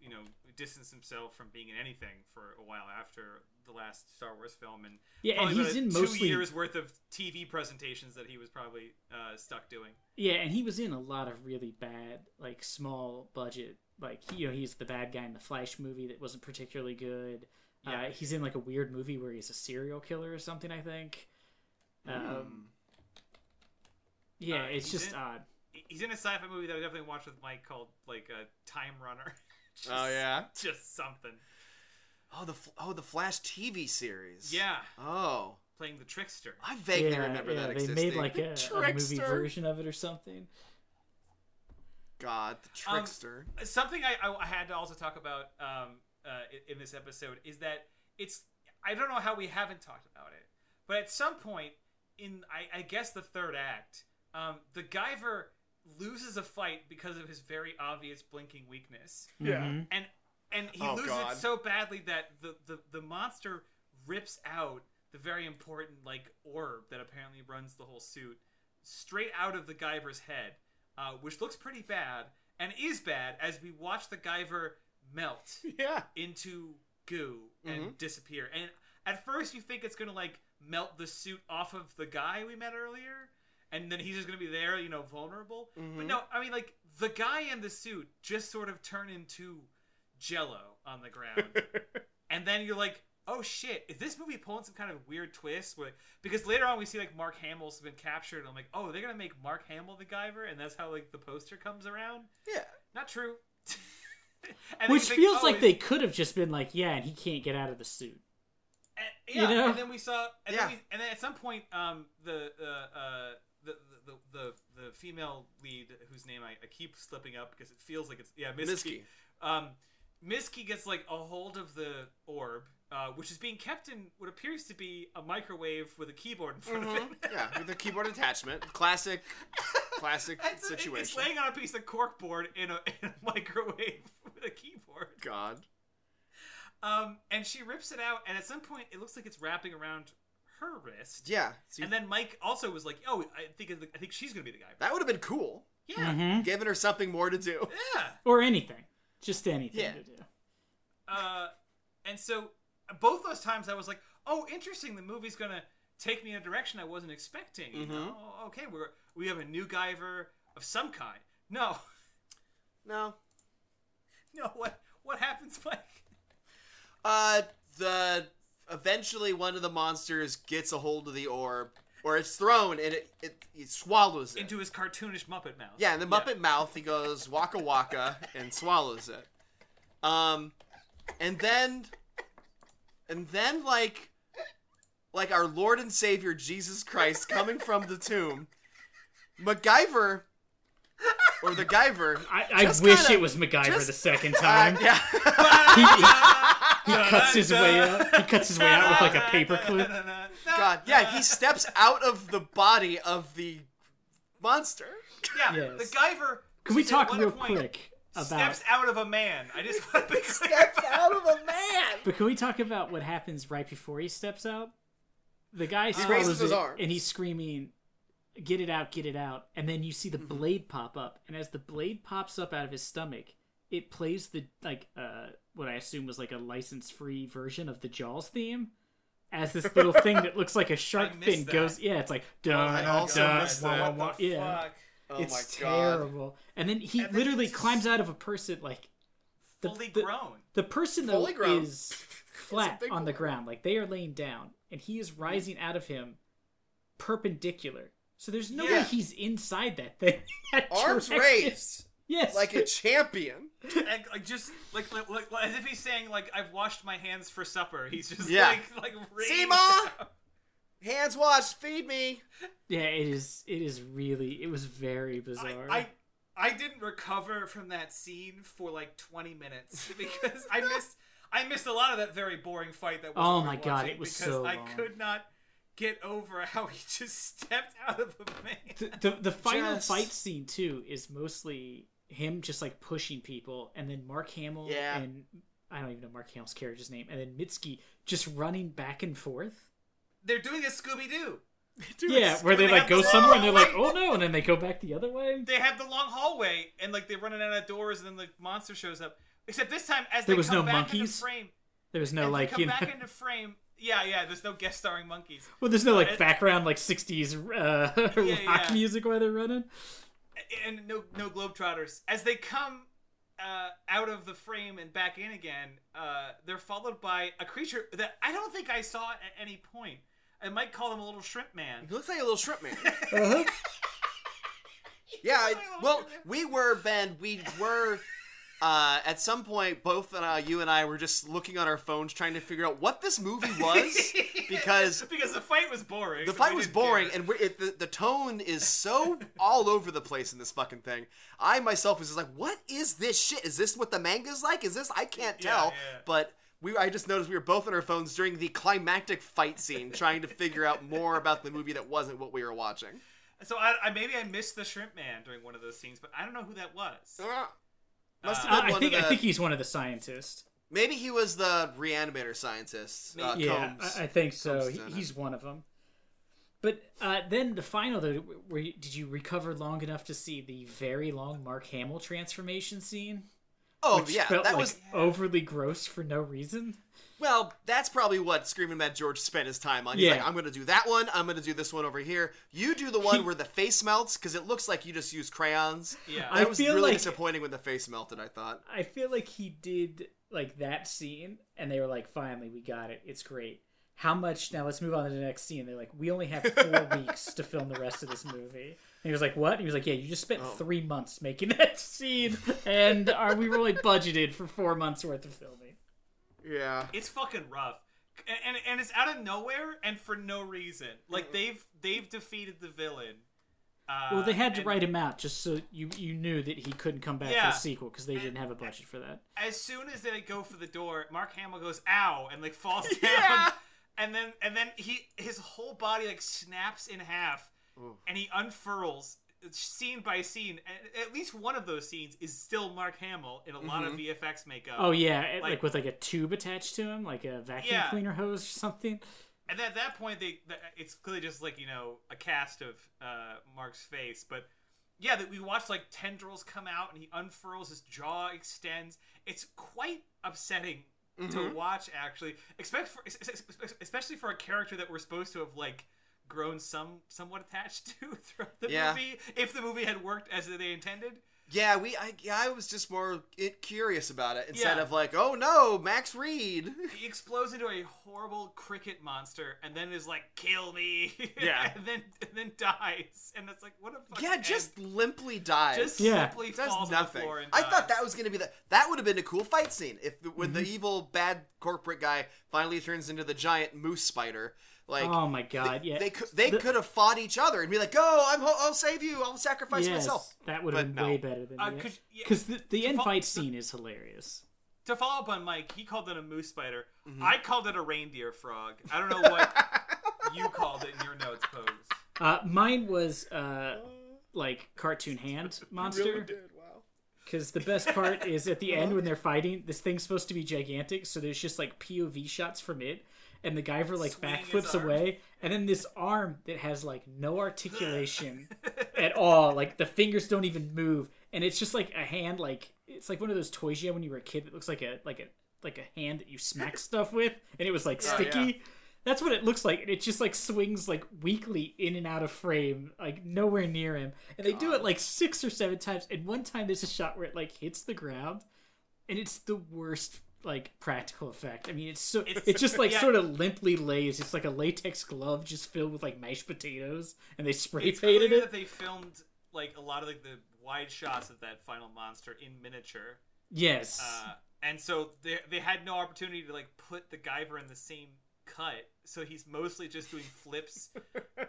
you know distance himself from being in anything for a while after the last Star Wars film and Yeah, and he's in two mostly years worth of TV presentations that he was probably uh, stuck doing. Yeah, and he was in a lot of really bad, like small budget, like you know, he's the bad guy in the Flash movie that wasn't particularly good. Yeah. Uh, he's in like a weird movie where he's a serial killer or something. I think. Um, Hmm. Yeah, Uh, it's just in- odd. He's in a sci-fi movie that I definitely watched with Mike called like uh, Time Runner. Just- Oh yeah. just something. Oh the oh the Flash TV series. Yeah, Oh, playing the trickster. I vaguely yeah, remember yeah, that they existing. made like The a, a movie version of it or something. God, the Um, trickster. something I, I, I had to also talk about um, uh, in, in this episode is that it's I don't know how we haven't talked about it, but at some point in I, I guess the third act, um, the Guyver loses a fight because of his very obvious blinking weakness, Mhm. and and he Oh, loses God. it so badly that the, the the monster rips out the very important like orb that apparently runs the whole suit straight out of the Guyver's head, uh, which looks pretty bad and is bad as we watch the Guyver melt yeah. into goo and Mhm. disappear. And at first, you think it's gonna like melt the suit off of the guy we met earlier, and then he's just gonna be there, you know, vulnerable. But Mhm. no, I mean, like the guy in the suit just sort of turn into Jello on the ground, and then you're like. Oh shit! Is this movie pulling some kind of weird twist? Where because later on we see like Mark Hamill's been captured, and I'm like, oh, they're gonna make Mark Hamill the Guyver, and that's how like the poster comes around. yeah. Not true. And Which think, feels oh, like is- they could have just been like, yeah, and he can't get out of the suit. And, You yeah, know? and then we saw, and, Yeah. then we, and then at some point, um, the uh, uh, the, the the female lead, whose name I, I keep slipping up because it feels like it's yeah, Miski. Miski. Um, Miski gets like a hold of the orb, uh, which is being kept in what appears to be a microwave with a keyboard in front of Mhm. it. yeah, with a keyboard attachment. Classic, classic It's, situation. it's laying on a piece of corkboard in a, in a microwave with a keyboard. God. Um, and she rips it out, and at some point, it looks like it's wrapping around her wrist. Yeah. So And then Mike also was like, "Oh, I think I think she's gonna be the guy." that would have been cool. Yeah, Mhm. Giving her something more to do. yeah. Or anything, just anything Yeah. to do. Uh, and so both those times, I was like, "Oh, interesting. The movie's gonna take me in a direction I wasn't expecting." You know, oh, okay, we're we have a new Guyver of some kind. No, No. no. What what happens, Mike? Uh, the eventually one of the monsters gets a hold of the orb, or it's thrown and it it, it swallows it. Into his cartoonish Muppet mouth. yeah, in the Muppet mouth, he goes waka waka and swallows it. Um, and then, and then like, like our Lord and Savior Jesus Christ coming from the tomb, MacGyver, or the Guyver. I, I wish kinda- it was MacGyver just- the second uh, time. yeah. He, he cuts his way uh, out. He cuts his way out with like a paper paperclip. God, yeah, he steps out of the body of the monster. Yeah, Yes. the Guyver. Can we talk real quick about? Steps out of a man. I just want to be clear. Steps about out of a man. But can we talk about what happens right before he steps out? The guy raises swallows his it, arms. and he's screaming, "Get it out! Get it out!" And then you see the mm-hmm. blade pop up, and as the blade pops up out of his stomach, it plays the like uh what I assume was like a license-free version of the Jaws theme. As this little thing that looks like a shark fin that. goes, yeah, it's like I dun, also dun, missed wah, that. wah, What wah, the yeah. fuck? Oh it's my god. terrible. And then he And then literally he climbs out of a person like the- Fully the- grown. The person though grown. is flat big on the ground, like they are laying down, and he is rising out of him perpendicular. So there's no way he's inside that thing. that Arms direction. raised Yes. like a champion. and, like just like, like, like as if he's saying like I've washed my hands for supper. He's just Yeah. like like raised See, Ma? up. Hands washed, feed me. yeah, it is. It is really. It was very bizarre. I, I I didn't recover from that scene for like 20 minutes because I missed I missed a lot of that very boring fight that oh was Oh my God, it was because so I long. could not get over how he just stepped out of a man. the, the the final Just- fight scene too is mostly him just like pushing people, and then Mark Hamill Yeah. and I don't even know Mark Hamill's character's name, and then Mitski just running back and forth. They're doing a Scooby Doo. yeah, where they they like go the somewhere and they're like, oh no, and then they go back the other way. They have the long hallway and like they're running out of doors and then the monster shows up. Except this time as There they was come no back into monkeys? frame, There was no as like they come you know, back into frame. Yeah, yeah. There's no guest starring monkeys. well, there's no like it- background like '60s uh, Yeah, rock yeah. music while they're running. And no no globetrotters as they come uh, out of the frame and back in again uh, they're followed by a creature that i don't think i saw at any point i might call him a little shrimp man He looks like a little shrimp man. Uh-huh. Yeah, I, well, we were Ben. We were uh, at some point. Both uh, you and I were just looking on our phones, trying to figure out what this movie was, because because the fight was boring the so fight was boring, care. and we're, it, the the tone is so all over the place in this fucking thing. I myself was just like, "What is this shit? Is this what the manga's like? Is this? I can't Yeah, tell." yeah. But we, I just noticed we were both on our phones during the climactic fight scene, trying to figure out more about the movie that wasn't what we were watching. so I, I maybe i missed the shrimp man during one of those scenes but i don't know who that was Uh, Must Uh, have Uh, been I think of I think he's one of the scientists. Maybe he was the reanimator scientist. Uh, yeah, Combs. I, I think so. He, is in it. he's one of them. But uh, then the final, though, where you, did you recover long enough to see the very long Mark Hamill transformation scene? oh yeah, that like was overly gross for no reason. Well. That's probably what Screaming Mad George spent his time on. He's Yeah. like, I'm going to do that one. I'm going to do this one over here. You do the one He- where the face melts because it looks like you just use crayons. yeah I That was feel really like- disappointing when the face melted. I thought. I feel like he did like that scene, and they were like, "Finally, we got it. It's great." How much? Now let's move on to the next scene. They're like, "We only have four weeks to film the rest of this movie." And he was like, "What?" And he was like, "Yeah, you just spent Oh. three months making that scene, and are we really budgeted for four months worth of filming?" Yeah. it's fucking rough and, and and it's out of nowhere and for no reason like they've they've defeated the villain uh, Well, they had to and write him out just so you you knew that he couldn't come back Yeah. for the sequel because they didn't have a budget for that. as soon as they go for the door mark hamill goes ow and like falls down Yeah. and then and then he his whole body like snaps in half and he unfurls scene by scene at least one of those scenes is still mark hamill in a lot of vfx makeup Oh yeah, like, Like- with like a tube attached to him, like a vacuum Yeah. cleaner hose or something. And at that point, they it's clearly just like you know a cast of uh, Mark's face, but yeah, that we watch like tendrils come out and he unfurls, his jaw extends. It's quite upsetting to watch, actually, especially for, es- es- es- especially for a character that we're supposed to have like grown some somewhat attached to throughout the Yeah. movie. If the movie had worked as they intended, Yeah, we. I, yeah, I was just more it, curious about it instead Yeah. of like, oh no, Max Reed. he explodes into a horrible cricket monster and then is like, "Kill me!" Yeah. and then and then dies, and it's like, what a fucking yeah, end. just limply dies. just Yeah. simply does falls nothing. the floor and I dies. thought that was gonna be the that would have been a cool fight scene if when Mm-hmm. the evil bad corporate guy finally turns into the giant moose spider. Like oh my god, yeah. they could they The- could have fought each other and be like, "Go, I'm ho- I'll save you. I'll sacrifice yes, myself." that would have been no. way better than Uh, yeah, Because the, the end fo- fight scene is hilarious. to follow up on Mike, he called it a moose spider. Mm-hmm. I called it a reindeer frog. I don't know what you called it in your notes, Pose. Uh, mine was uh, like cartoon hand monster. Because the best part is at the end when they're fighting, this thing's supposed to be gigantic, so there's just like POV shots from it, and the Guyver like Swinging his backflips away, and then this arm that has like no articulation at all, like the fingers don't even move, and it's just like a hand like it's like one of those toys you had when you were a kid that looks like a like a like a hand that you smack stuff with, and it was like Oh, sticky. yeah. That's what it looks like, and it just like swings like weakly in and out of frame, like nowhere near him. And they do it like six or seven times. And one time there's a shot where it like hits the ground, and it's the worst like practical effect. I mean, it's so It's- it just like yeah. sort of limply lays. It's like a latex glove just filled with like mashed potatoes, and they spray It's painted clear it. that they filmed like a lot of like the wide shots of that final monster in miniature. Yes. Uh, and so they they had no opportunity to like put the Guyver in the same cut, so he's mostly just doing flips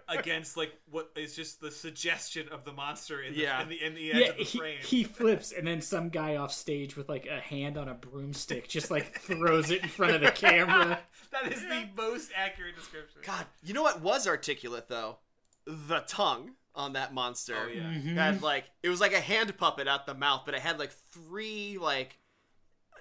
against like what is just the suggestion of the monster in the Yeah. in the, in the edge yeah, of the he, frame. he flips, and then some guy off stage with like a hand on a broomstick just like throws it in front of the camera. that is the most accurate description. God, you know what was articulate though? The tongue on that monster. Oh yeah. Mhm. had like it was like a hand puppet out the mouth, but it had like three like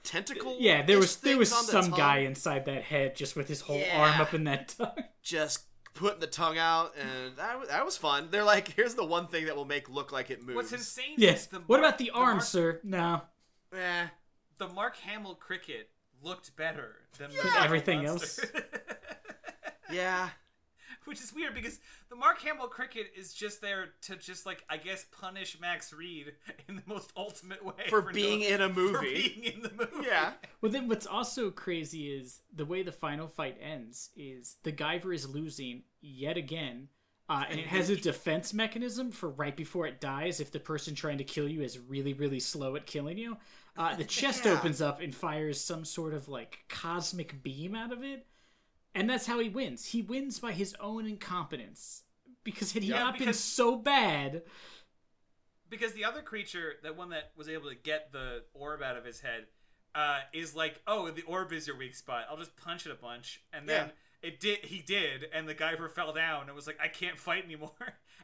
tentacle. Yeah, there was there was on the some tongue, guy inside that head just with his whole Yeah. arm up in that tongue. just putting the tongue out, and that was, that was fun. They're like, here's the one thing that will make look like it moves. What's insane Yes. is the What about the arm, Mark, sir? No. Eh, the Mark Hamill cricket looked better than Yeah. Mark Everything monster. yeah. Which is weird because the Mark Hamill cricket is just there to just like I guess punish Max Reed in the most ultimate way For being no- in a For movie. being in the movie. Yeah. Well, then what's also crazy is the way the final fight ends is the Guyver is losing yet again. Uh, and it has a defense mechanism for right before it dies if the person trying to kill you is really, really slow at killing you. Uh, the chest Yeah. opens up and fires some sort of like cosmic beam out of it. And that's how he wins. He wins by his own incompetence. Because had he Yeah, not been so bad, Because the other creature, that one that was able to get the orb out of his head, uh, is like, oh, the orb is your weak spot. I'll just punch it a bunch, and then it did. He did, and the Guyver fell down and was like, I can't fight anymore.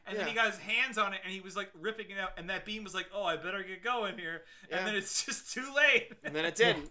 And then he got his hands on it, and he was like ripping it out, and that beam was like, oh, I better get going here. Yeah. And then it's just too late. And then it didn't.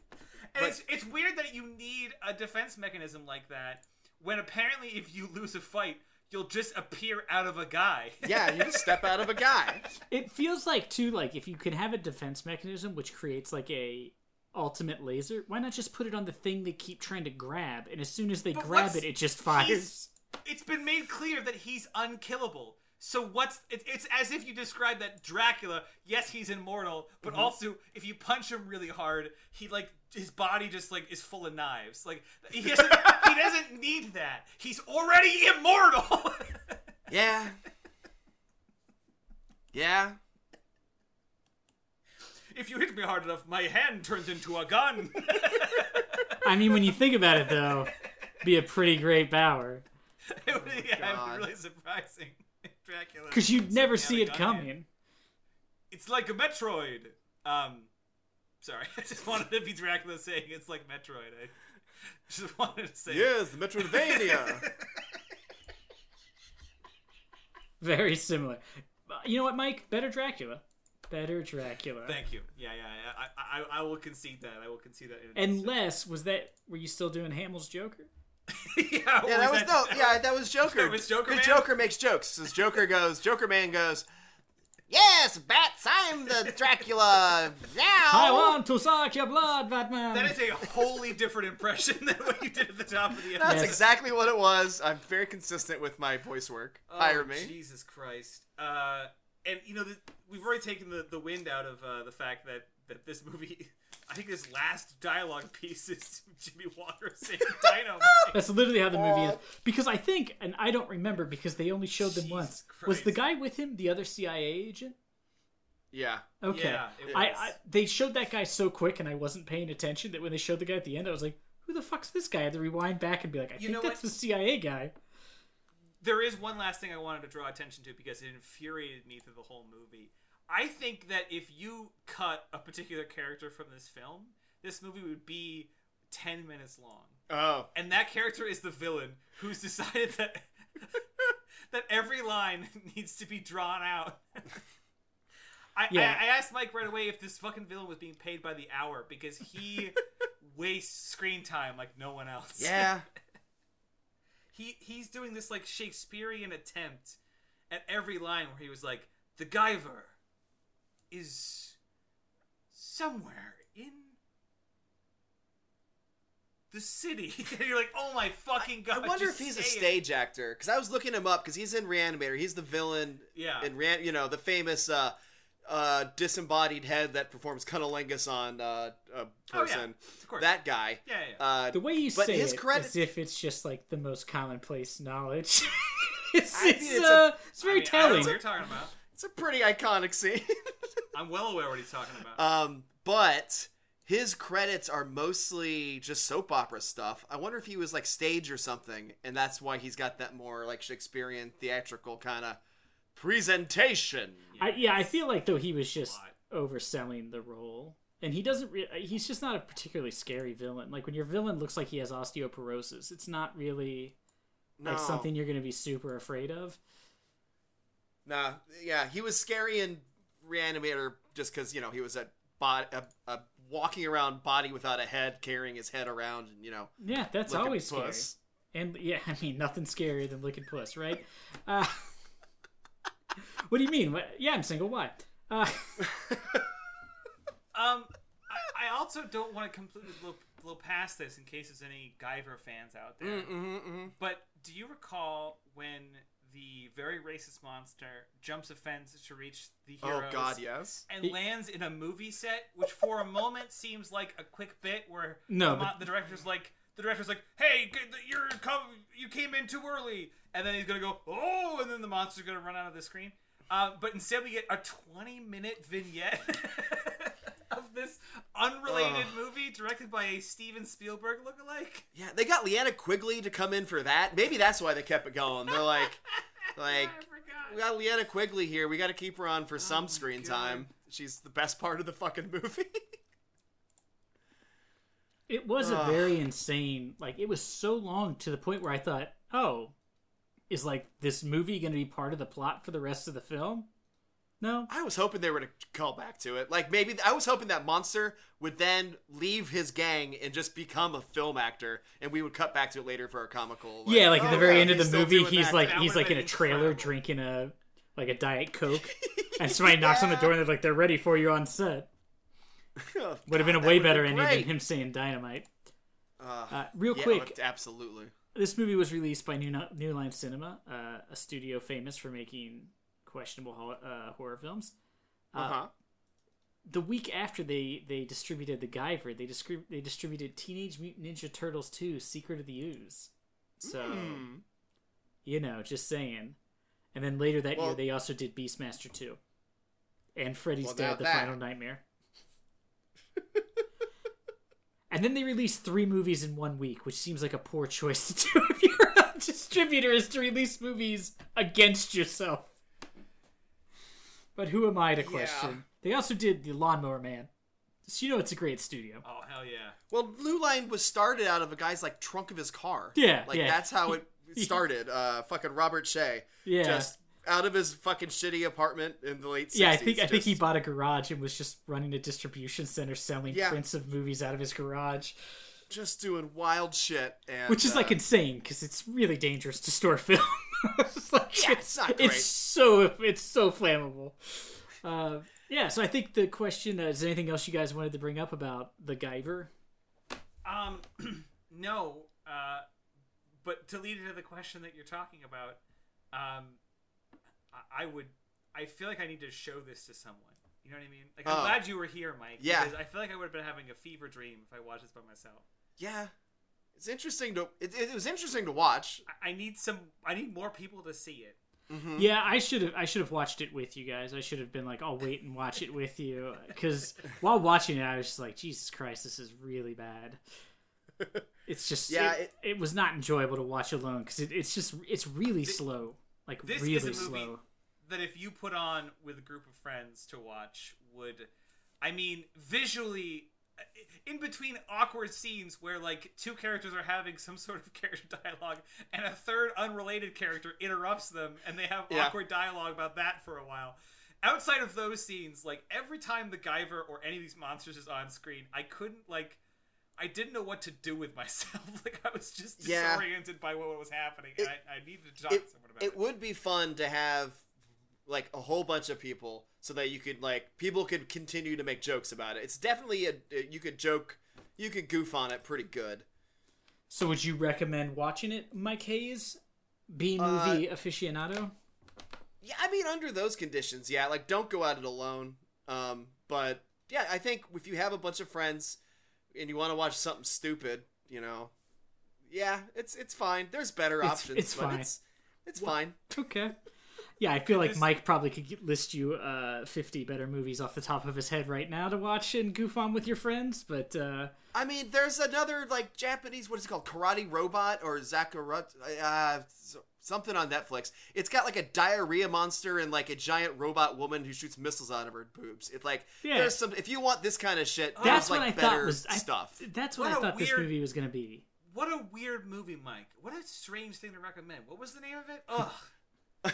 And But- it's it's weird that you need a defense mechanism like that when apparently if you lose a fight, you'll just appear out of a guy. yeah, you just step out of a guy. It feels like too like if you can have a defense mechanism which creates like a ultimate laser, why not just put it on the thing they keep trying to grab and as soon as they But grab it it just fires. It's been made clear that he's unkillable. So what's it, it's as if you describe that Dracula, yes, he's immortal, but Mm-hmm. also if you punch him really hard, he like his body just like is full of knives. Like he doesn't he doesn't need that. He's already immortal. Yeah. Yeah. if you hit me hard enough, my hand turns into a gun. I mean when you think about it though, be a pretty great power it would yeah, it'd God. be really surprising. If Dracula. cuz you'd never see it coming. hand. It's like a Metroid. Um, sorry, I just wanted to be Dracula saying it's like Metroid. I just wanted to say. Yes, Metroidvania. Very similar. Uh, You know what, Mike? Better Dracula. Better Dracula. Thank you. Yeah, yeah. yeah. I, I, I will concede that. I will concede that. in an Unless was that were you still doing Hamill's Joker? Instant. yeah, Yeah, that was no. Yeah, that was Joker. That was Joker The Man? Joker makes jokes. As Joker goes, Joker Man goes. Yes, bats. I'm the Dracula now. I want to suck your blood, Batman. That is a wholly different impression than what you did at the top of the episode. That's Yes. exactly what it was. I'm very consistent with my voice work. Oh, Hire me. Jesus Christ. Uh, and you know, the, we've already taken the, the wind out of uh, the fact that, that this movie. I think this last dialogue piece is Jimmie Walker saying "Dynamite." That's literally how the movie is. Oh. Because I think, and I don't remember because they only showed them Jesus once. Was the guy with him the other CIA agent? Yeah. Okay. Yeah, it I, was. I they showed that guy so quick, and I wasn't paying attention that when they showed the guy at the end, I was like, "Who the fuck's this guy?" I had to rewind back and be like, "I think know that's what? the CIA guy." there is one last thing I wanted to draw attention to because it infuriated me through the whole movie. I think that if you cut a particular character from this film, this movie would be 10 minutes long. Oh. And that character is the villain who's decided that that every line needs to be drawn out. I, Yeah. I, I asked Mike right away if this fucking villain was being paid by the hour because he wastes screen time like no one else. Yeah. he he's doing this like Shakespearean attempt at every line where he was like, "The Guyver is somewhere in the city. and you're like, oh my fucking god! I wonder just if he's a say it." stage actor because I was looking him up because he's in Reanimator. He's the villain Yeah. in Ran, you know, the famous uh, uh, disembodied head that performs cunnilingus on uh, a Oh, yeah. person. Of course. That guy. Yeah, yeah. Uh, The way you But say his it, credit- as if it's just like the most commonplace knowledge. it's, I mean, it's, it's uh, it's I very mean, I don't know telling. what you're talking about. It's a pretty iconic scene. I'm well aware what he's talking about. um, but his credits are mostly just soap opera stuff. I wonder if he was like stage or something, and that's why he's got that more like Shakespearean theatrical kind of presentation. I, yeah, I feel like though he was just overselling the role, and he doesn't. Re- he's just not a particularly scary villain. Like when your villain looks like he has osteoporosis, it's not really No, like something you're going to be super afraid of. Nah, yeah, he was scary in Reanimator just because you know he was a, bod- a, a walking around body without a head, carrying his head around, and you know, Yeah, that's looking always scary. puss. And yeah, I mean nothing scarier than looking puss, right? Uh, what do you mean? What, yeah, I'm single. Why? Uh, Um, I, I also don't want to completely blow, blow past this in case there's any Guyver fans out there. Mm-hmm, mm-hmm. But do you recall when the very racist monster jumps a fence to reach the heroes. Oh God, yes. and He- lands in a movie set, which for a moment seems like a quick bit where No, the, but- the director's like, the director's like, "Hey, you're come, you came in too early," and then he's gonna go, "Oh," and then the monster's gonna run out of the screen. Uh, but instead, we get a 20 minute vignette of this unrelated Ugh. movie directed by a Steven Spielberg lookalike. Yeah, they got Linnea Quigley to come in for that. Maybe that's why they kept it going. They're like, like I forgot. we got Linnea Quigley here. We got to keep her on for oh some screen God. time. She's the best part of the fucking movie. it was a very insane. Like it was so long to the point where I thought, oh, is like this movie going to be part of the plot for the rest of the film? No. I was hoping they were to call back to it. Like maybe I was hoping that monster would then leave his gang and just become a film actor, and we would cut back to it later for a comical. like, yeah, like at the oh, very yeah, end of he's the still movie, doing he's that. like That he's would've like in a trailer incredible. drinking a like a diet coke, and somebody knocks on the door and they're like, "They're ready for you on set." Oh, Would have been a God, that way would've better been ending than great. him saying dynamite. Uh, Uh, real yeah, quick, absolutely. this movie was released by New, New Line Cinema, uh, a studio famous for making questionable ho- uh, horror films. Uh huh. The week after they, they distributed The Guyver, they, discri- they distributed Teenage Mutant Ninja Turtles 2 Secret of the Ooze. So, Hmm. you know, just saying. And then later that year, they also did Beastmaster 2. And Freddy's Well, Dead, The that- Final Nightmare. and then they released three movies in one week, which seems like a poor choice to do if you're a distributor, is to release movies against yourself. But who am I to question? They also did The Lawnmower Man. So you know it's a great studio. Oh hell yeah! Well, Blue Line was started out of a guy's like trunk of his car. Yeah, like yeah. that's how it started. Uh, fucking Robert Shaye. Yeah. just out of his fucking shitty apartment in the late. 60s, yeah, I think I think he bought a garage and was just running a distribution center selling Yeah. prints of movies out of his garage, just doing wild shit, and which is like uh, insane because it's really dangerous to store film. it's like, Yeah, it's not great. It's so it's so flammable. Uh, yeah, so I think the question uh, is there anything else you guys wanted to bring up about the Guyver? Um, no. Uh, but to lead into the question that you're talking about, um, I, I would. I feel like I need to show this to someone. You know what I mean? Like I'm Oh. glad you were here, Mike. Yeah. Because I feel like I would have been having a fever dream if I watched this by myself. yeah, it's interesting to it, it was interesting to watch. I, I need some. I need more people to see it. Mhm. Yeah, I should have I should have watched it with you guys. I should have been like, I'll wait and watch it with you because while watching it, I was just like, Jesus Christ, this is really bad. It's just Yeah, it, it was not enjoyable to watch alone because it, it's just it's really slow, like this really is a movie slow. that if you put on with a group of friends to watch would i mean visually in between awkward scenes where like two characters are having some sort of character dialogue and a third unrelated character interrupts them and they have Yeah. awkward dialogue about that for a while outside of those scenes like every time the guyver or any of these monsters is on screen i couldn't like I didn't know what to do with myself. Like I was just Yeah. disoriented by what was happening. It- and I, I needed to talk it, to someone about it. it would be fun to have like a whole bunch of people so that you could like people could continue to make jokes about it. It's definitely a you could joke, you could goof on it pretty good. So would you recommend watching it, Mike Hayes, B movie aficionado? Yeah, I mean under those conditions, yeah, like don't go at it alone. Um, but yeah, I think if you have a bunch of friends and you want to watch something stupid, you know, yeah, it's it's fine. There's better It's- options. it's but fine. It's, it's fine. Okay. Yeah, I feel like This- Mike probably could list you uh, 50 better movies off the top of his head right now to watch and goof on with your friends, but uh, I mean, there's another like Japanese, what is it called, Karate Robot or Zakarut, uh, something on Netflix. It's got like a diarrhea monster and like a giant robot woman who shoots missiles out of her boobs. It's like Yeah. there's some. If you want this kind of shit, that's there's what like I thought better was I- stuff. that's what, What I a thought this movie was going to be. What a weird movie, Mike. What a strange thing to recommend. What was the name of it? Ugh.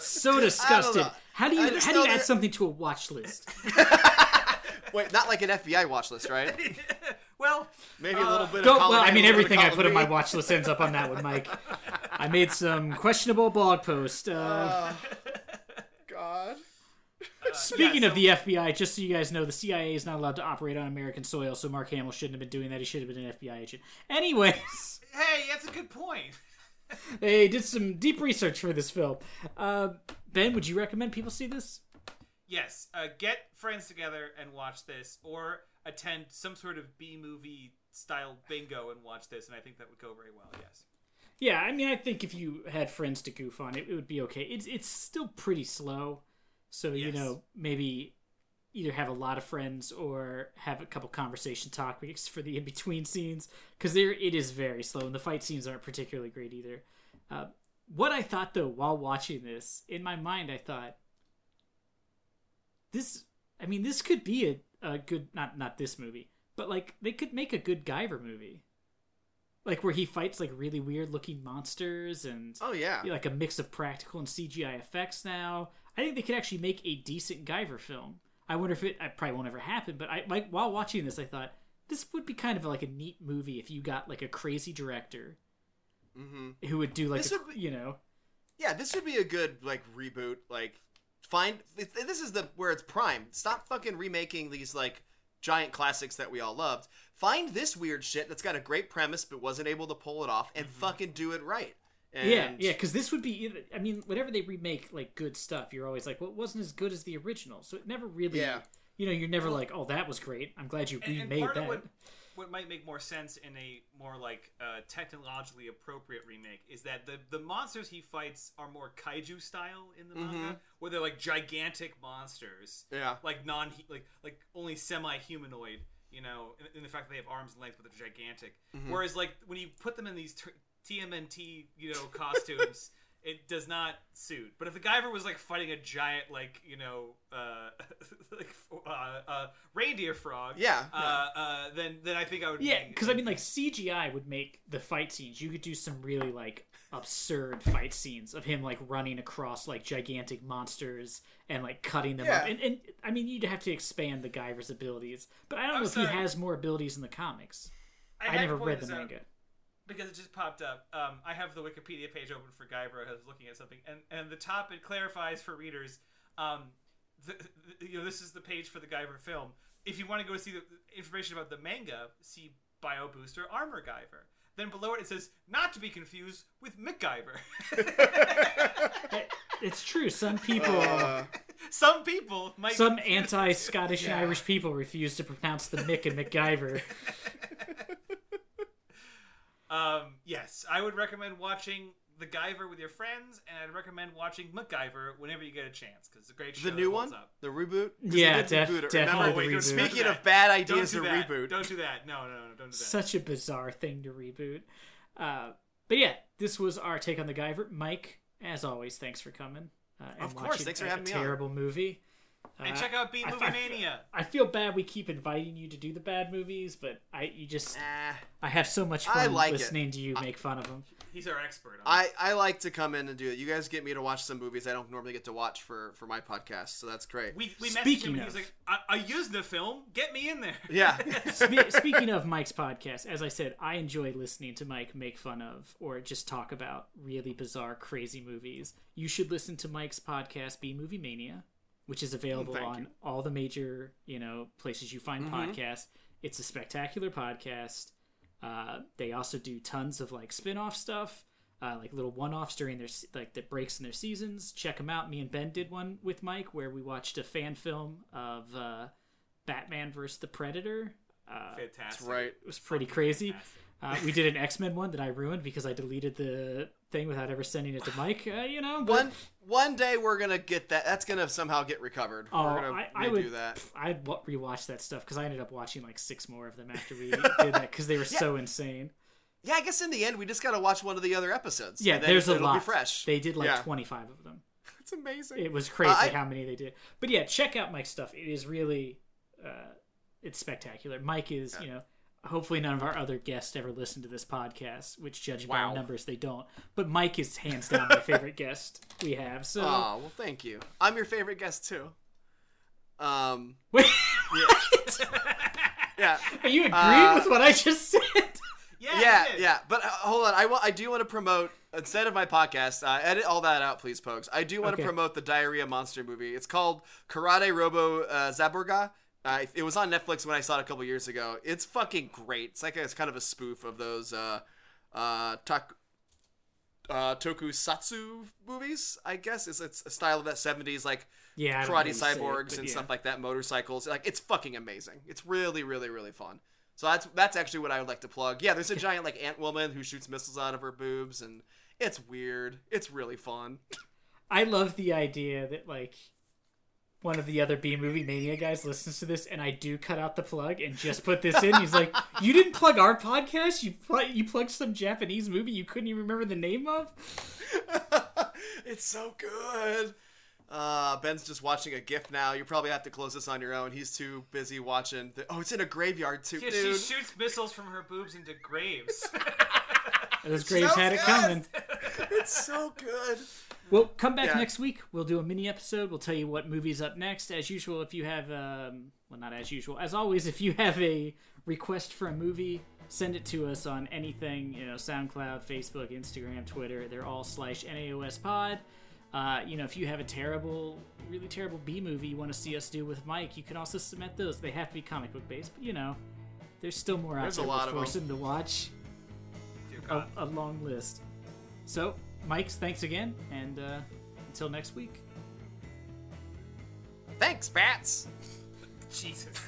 So disgusted. How do you how do you add something to a watch list? Wait, not like an FBI watch list, right? well, Maybe a little bit. Don't, of well, I A, mean, everything I of put on my watch list ends up on that one, Mike. I made some questionable blog post. Uh, Uh, God. speaking yeah, of the FBI, just so you guys know, the CIA is not allowed to operate on American soil, so Mark Hamill shouldn't have been doing that. He should have been an FBI agent. Anyways, hey, that's a good point. they did some deep research for this film. Uh, ben, would you recommend people see this? Yes, uh, get friends together and watch this, or attend some sort of B movie style bingo and watch this, and I think that would go very well. Yes. Yeah, I mean, I think if you had friends to goof on, it, it would be okay. It's it's still pretty slow, so you know maybe either have a lot of friends or have a couple conversation topics for the in between scenes because there it is very slow and the fight scenes aren't particularly great either. Uh, what I thought though while watching this, in my mind, I thought this. I mean, this could be a, a good not not this movie, but like they could make a good Guyver movie like where he fights like really weird looking monsters and Oh yeah. like a mix of practical and CGI effects now. I think they could actually make a decent Guyver film. I wonder if it I probably won't ever happen, but I like while watching this I thought this would be kind of like a neat movie if you got like a crazy director hmm who would do like This a, would be- you know Yeah, this would be a good like reboot. Like, find this is the where it's prime. Stop fucking remaking these like giant classics that we all loved. Find this weird shit that's got a great premise but wasn't able to pull it off, and fucking do it right. And yeah yeah because this would be I mean whenever they remake like good stuff you're always like well it wasn't as good as the original so it never really Yeah. you know you're never like oh that was great I'm glad you And, and remade part that of what what might make more sense in a more like uh, technologically appropriate remake is that the the monsters he fights are more kaiju style in the manga, where they're like gigantic monsters, Yeah. like non like like only semi humanoid. You know, in, in the fact that they have arms and legs, but they're gigantic. Whereas, like when you put them in these t- TMNT, you know, costumes, it does not suit. But if the Guyver was like fighting a giant, like you know, uh, like uh, uh, reindeer frog, Yeah, uh, uh, then then I think I would. Yeah, because I mean, like CGI would make the fight scenes. You could do some really like absurd fight scenes of him like running across like gigantic monsters and like cutting them up. And, and I mean, you'd have to expand the Guyver's abilities, but I don't I'm know if he has more abilities in the comics. I, had to never read the this out manga. Because it just popped up. Um, I have the Wikipedia page open for Guyver. I was looking at something, and and the top it clarifies for readers. Um, the, the, you know, this is the page for the Guyver film. If you want to go see the information about the manga, see Bio Booster Armor Guyver. Then below it, it says not to be confused with MacGyver. It's true. Some people, Uh, Some people might. some anti-Scottish and Yeah. Irish people refuse to pronounce the Mick and MacGyver. Um, yes, I would recommend watching The Guyver with your friends, and I'd recommend watching MacGyver whenever you get a chance because it's a great show. the new holds one, Up. the reboot. Yeah, they did def- reboot definitely Remember, the wait, don't reboot. Speaking of bad ideas do to that. reboot, Don't do that. No, no, no, don't do that. Such a bizarre thing to reboot. Uh, but yeah, this was our take on the Guyver. Mike, as always, thanks for coming. Uh, and Of course, watching thanks for a, having a me on. terrible movie. And Uh, check out B I- Movie I- Mania. I feel bad we keep inviting you to do the bad movies, but I you just I have so much fun like it. listening to you make fun of them. He's our expert. On I, I like to come in and do it. You guys get me to watch some movies I don't normally get to watch for, for my podcast, so that's great. We we messaged Speaking him. and He's like, I, I used the film. Get me in there. yeah. Spe- speaking of Mike's podcast, as I said, I enjoy listening to Mike make fun of or just talk about really bizarre, crazy movies. You should listen to Mike's podcast, B Movie Mania, which is available Thank on you. all the major you know places you find podcasts. It's a spectacular podcast. Uh, they also do tons of like spin-off stuff. Uh, like little one-offs during their like the breaks in their seasons. Check them out. Me and Ben did one with Mike where we watched a fan film of uh, Batman versus the Predator. Uh, Fantastic. right. it was pretty crazy. Uh, we did an X Men one that I ruined because I deleted the thing without ever sending it to Mike. Uh, you know, but, One one day we're gonna get that. That's gonna somehow get recovered. Oh, we're gonna I, I would. that. pff, I'd rewatch that stuff because I ended up watching like six more of them after we did that because they were so insane. Yeah, I guess in the end we just gotta watch one of the other episodes. Yeah, there's a lot. Be fresh. They did like Yeah. 25 of them. It's amazing. It was crazy Uh, I- how many they did. But yeah, check out Mike's stuff. It is really, uh, it's spectacular. Mike is, you know, hopefully none of our other guests ever listen to this podcast, which judging by Wow. our numbers, they don't. But Mike is hands down my favorite guest we have. So Oh well, thank you. I'm your favorite guest too. Um, wait, yeah, are you agreeing Uh, with what I just said? Yeah. yeah, yeah. But uh, hold on, I wa- I do want to promote instead of my podcast. Uh, edit all that out, please, folks. I do want Okay. to promote the Diarrhea Monster movie. It's called Karate Robo uh, Zaborgar. Uh, it was on Netflix when I saw it a couple years ago. It's fucking great. It's like a, it's kind of a spoof of those uh, uh, tak- uh, tokusatsu movies. I guess it's, it's a style of that '70s like Yeah, I don't know karate say it, cyborgs and yeah. stuff like that, motorcycles. Like it's fucking amazing. It's really, really, really fun. So that's that's actually what I would like to plug. Yeah, there's a giant like ant woman who shoots missiles out of her boobs, and it's weird. It's really fun. I love the idea that like one of the other B movie mania guys listens to this, and I do cut out the plug and just put this in. He's like, "You didn't plug our podcast. You pl- you plugged some Japanese movie you couldn't even remember the name of." it's so good. Uh, Ben's just watching a GIF now. You probably have to close this on your own. He's too busy watching. The- oh, it's in a graveyard too, Yeah, dude. she shoots missiles from her boobs into graves. Those Graves So had it coming. it's so good. Well, come back Yeah. next week. We'll do a mini episode. We'll tell you what movie's up next. As usual, if you have, um, well, not as usual, as always, if you have a request for a movie, send it to us on anything, you know, SoundCloud, Facebook, Instagram, Twitter. They're all slash NAOS pod. Uh, you know, if you have a terrible, really terrible B movie you want to see us do with Mike, you can also submit those. They have to be comic book based, but you know, there's still more out There's a there. lot We'll of force him to watch Dear a, a long list. So, Mike's, thanks again, and uh, until next week. Thanks, Bats. Jesus.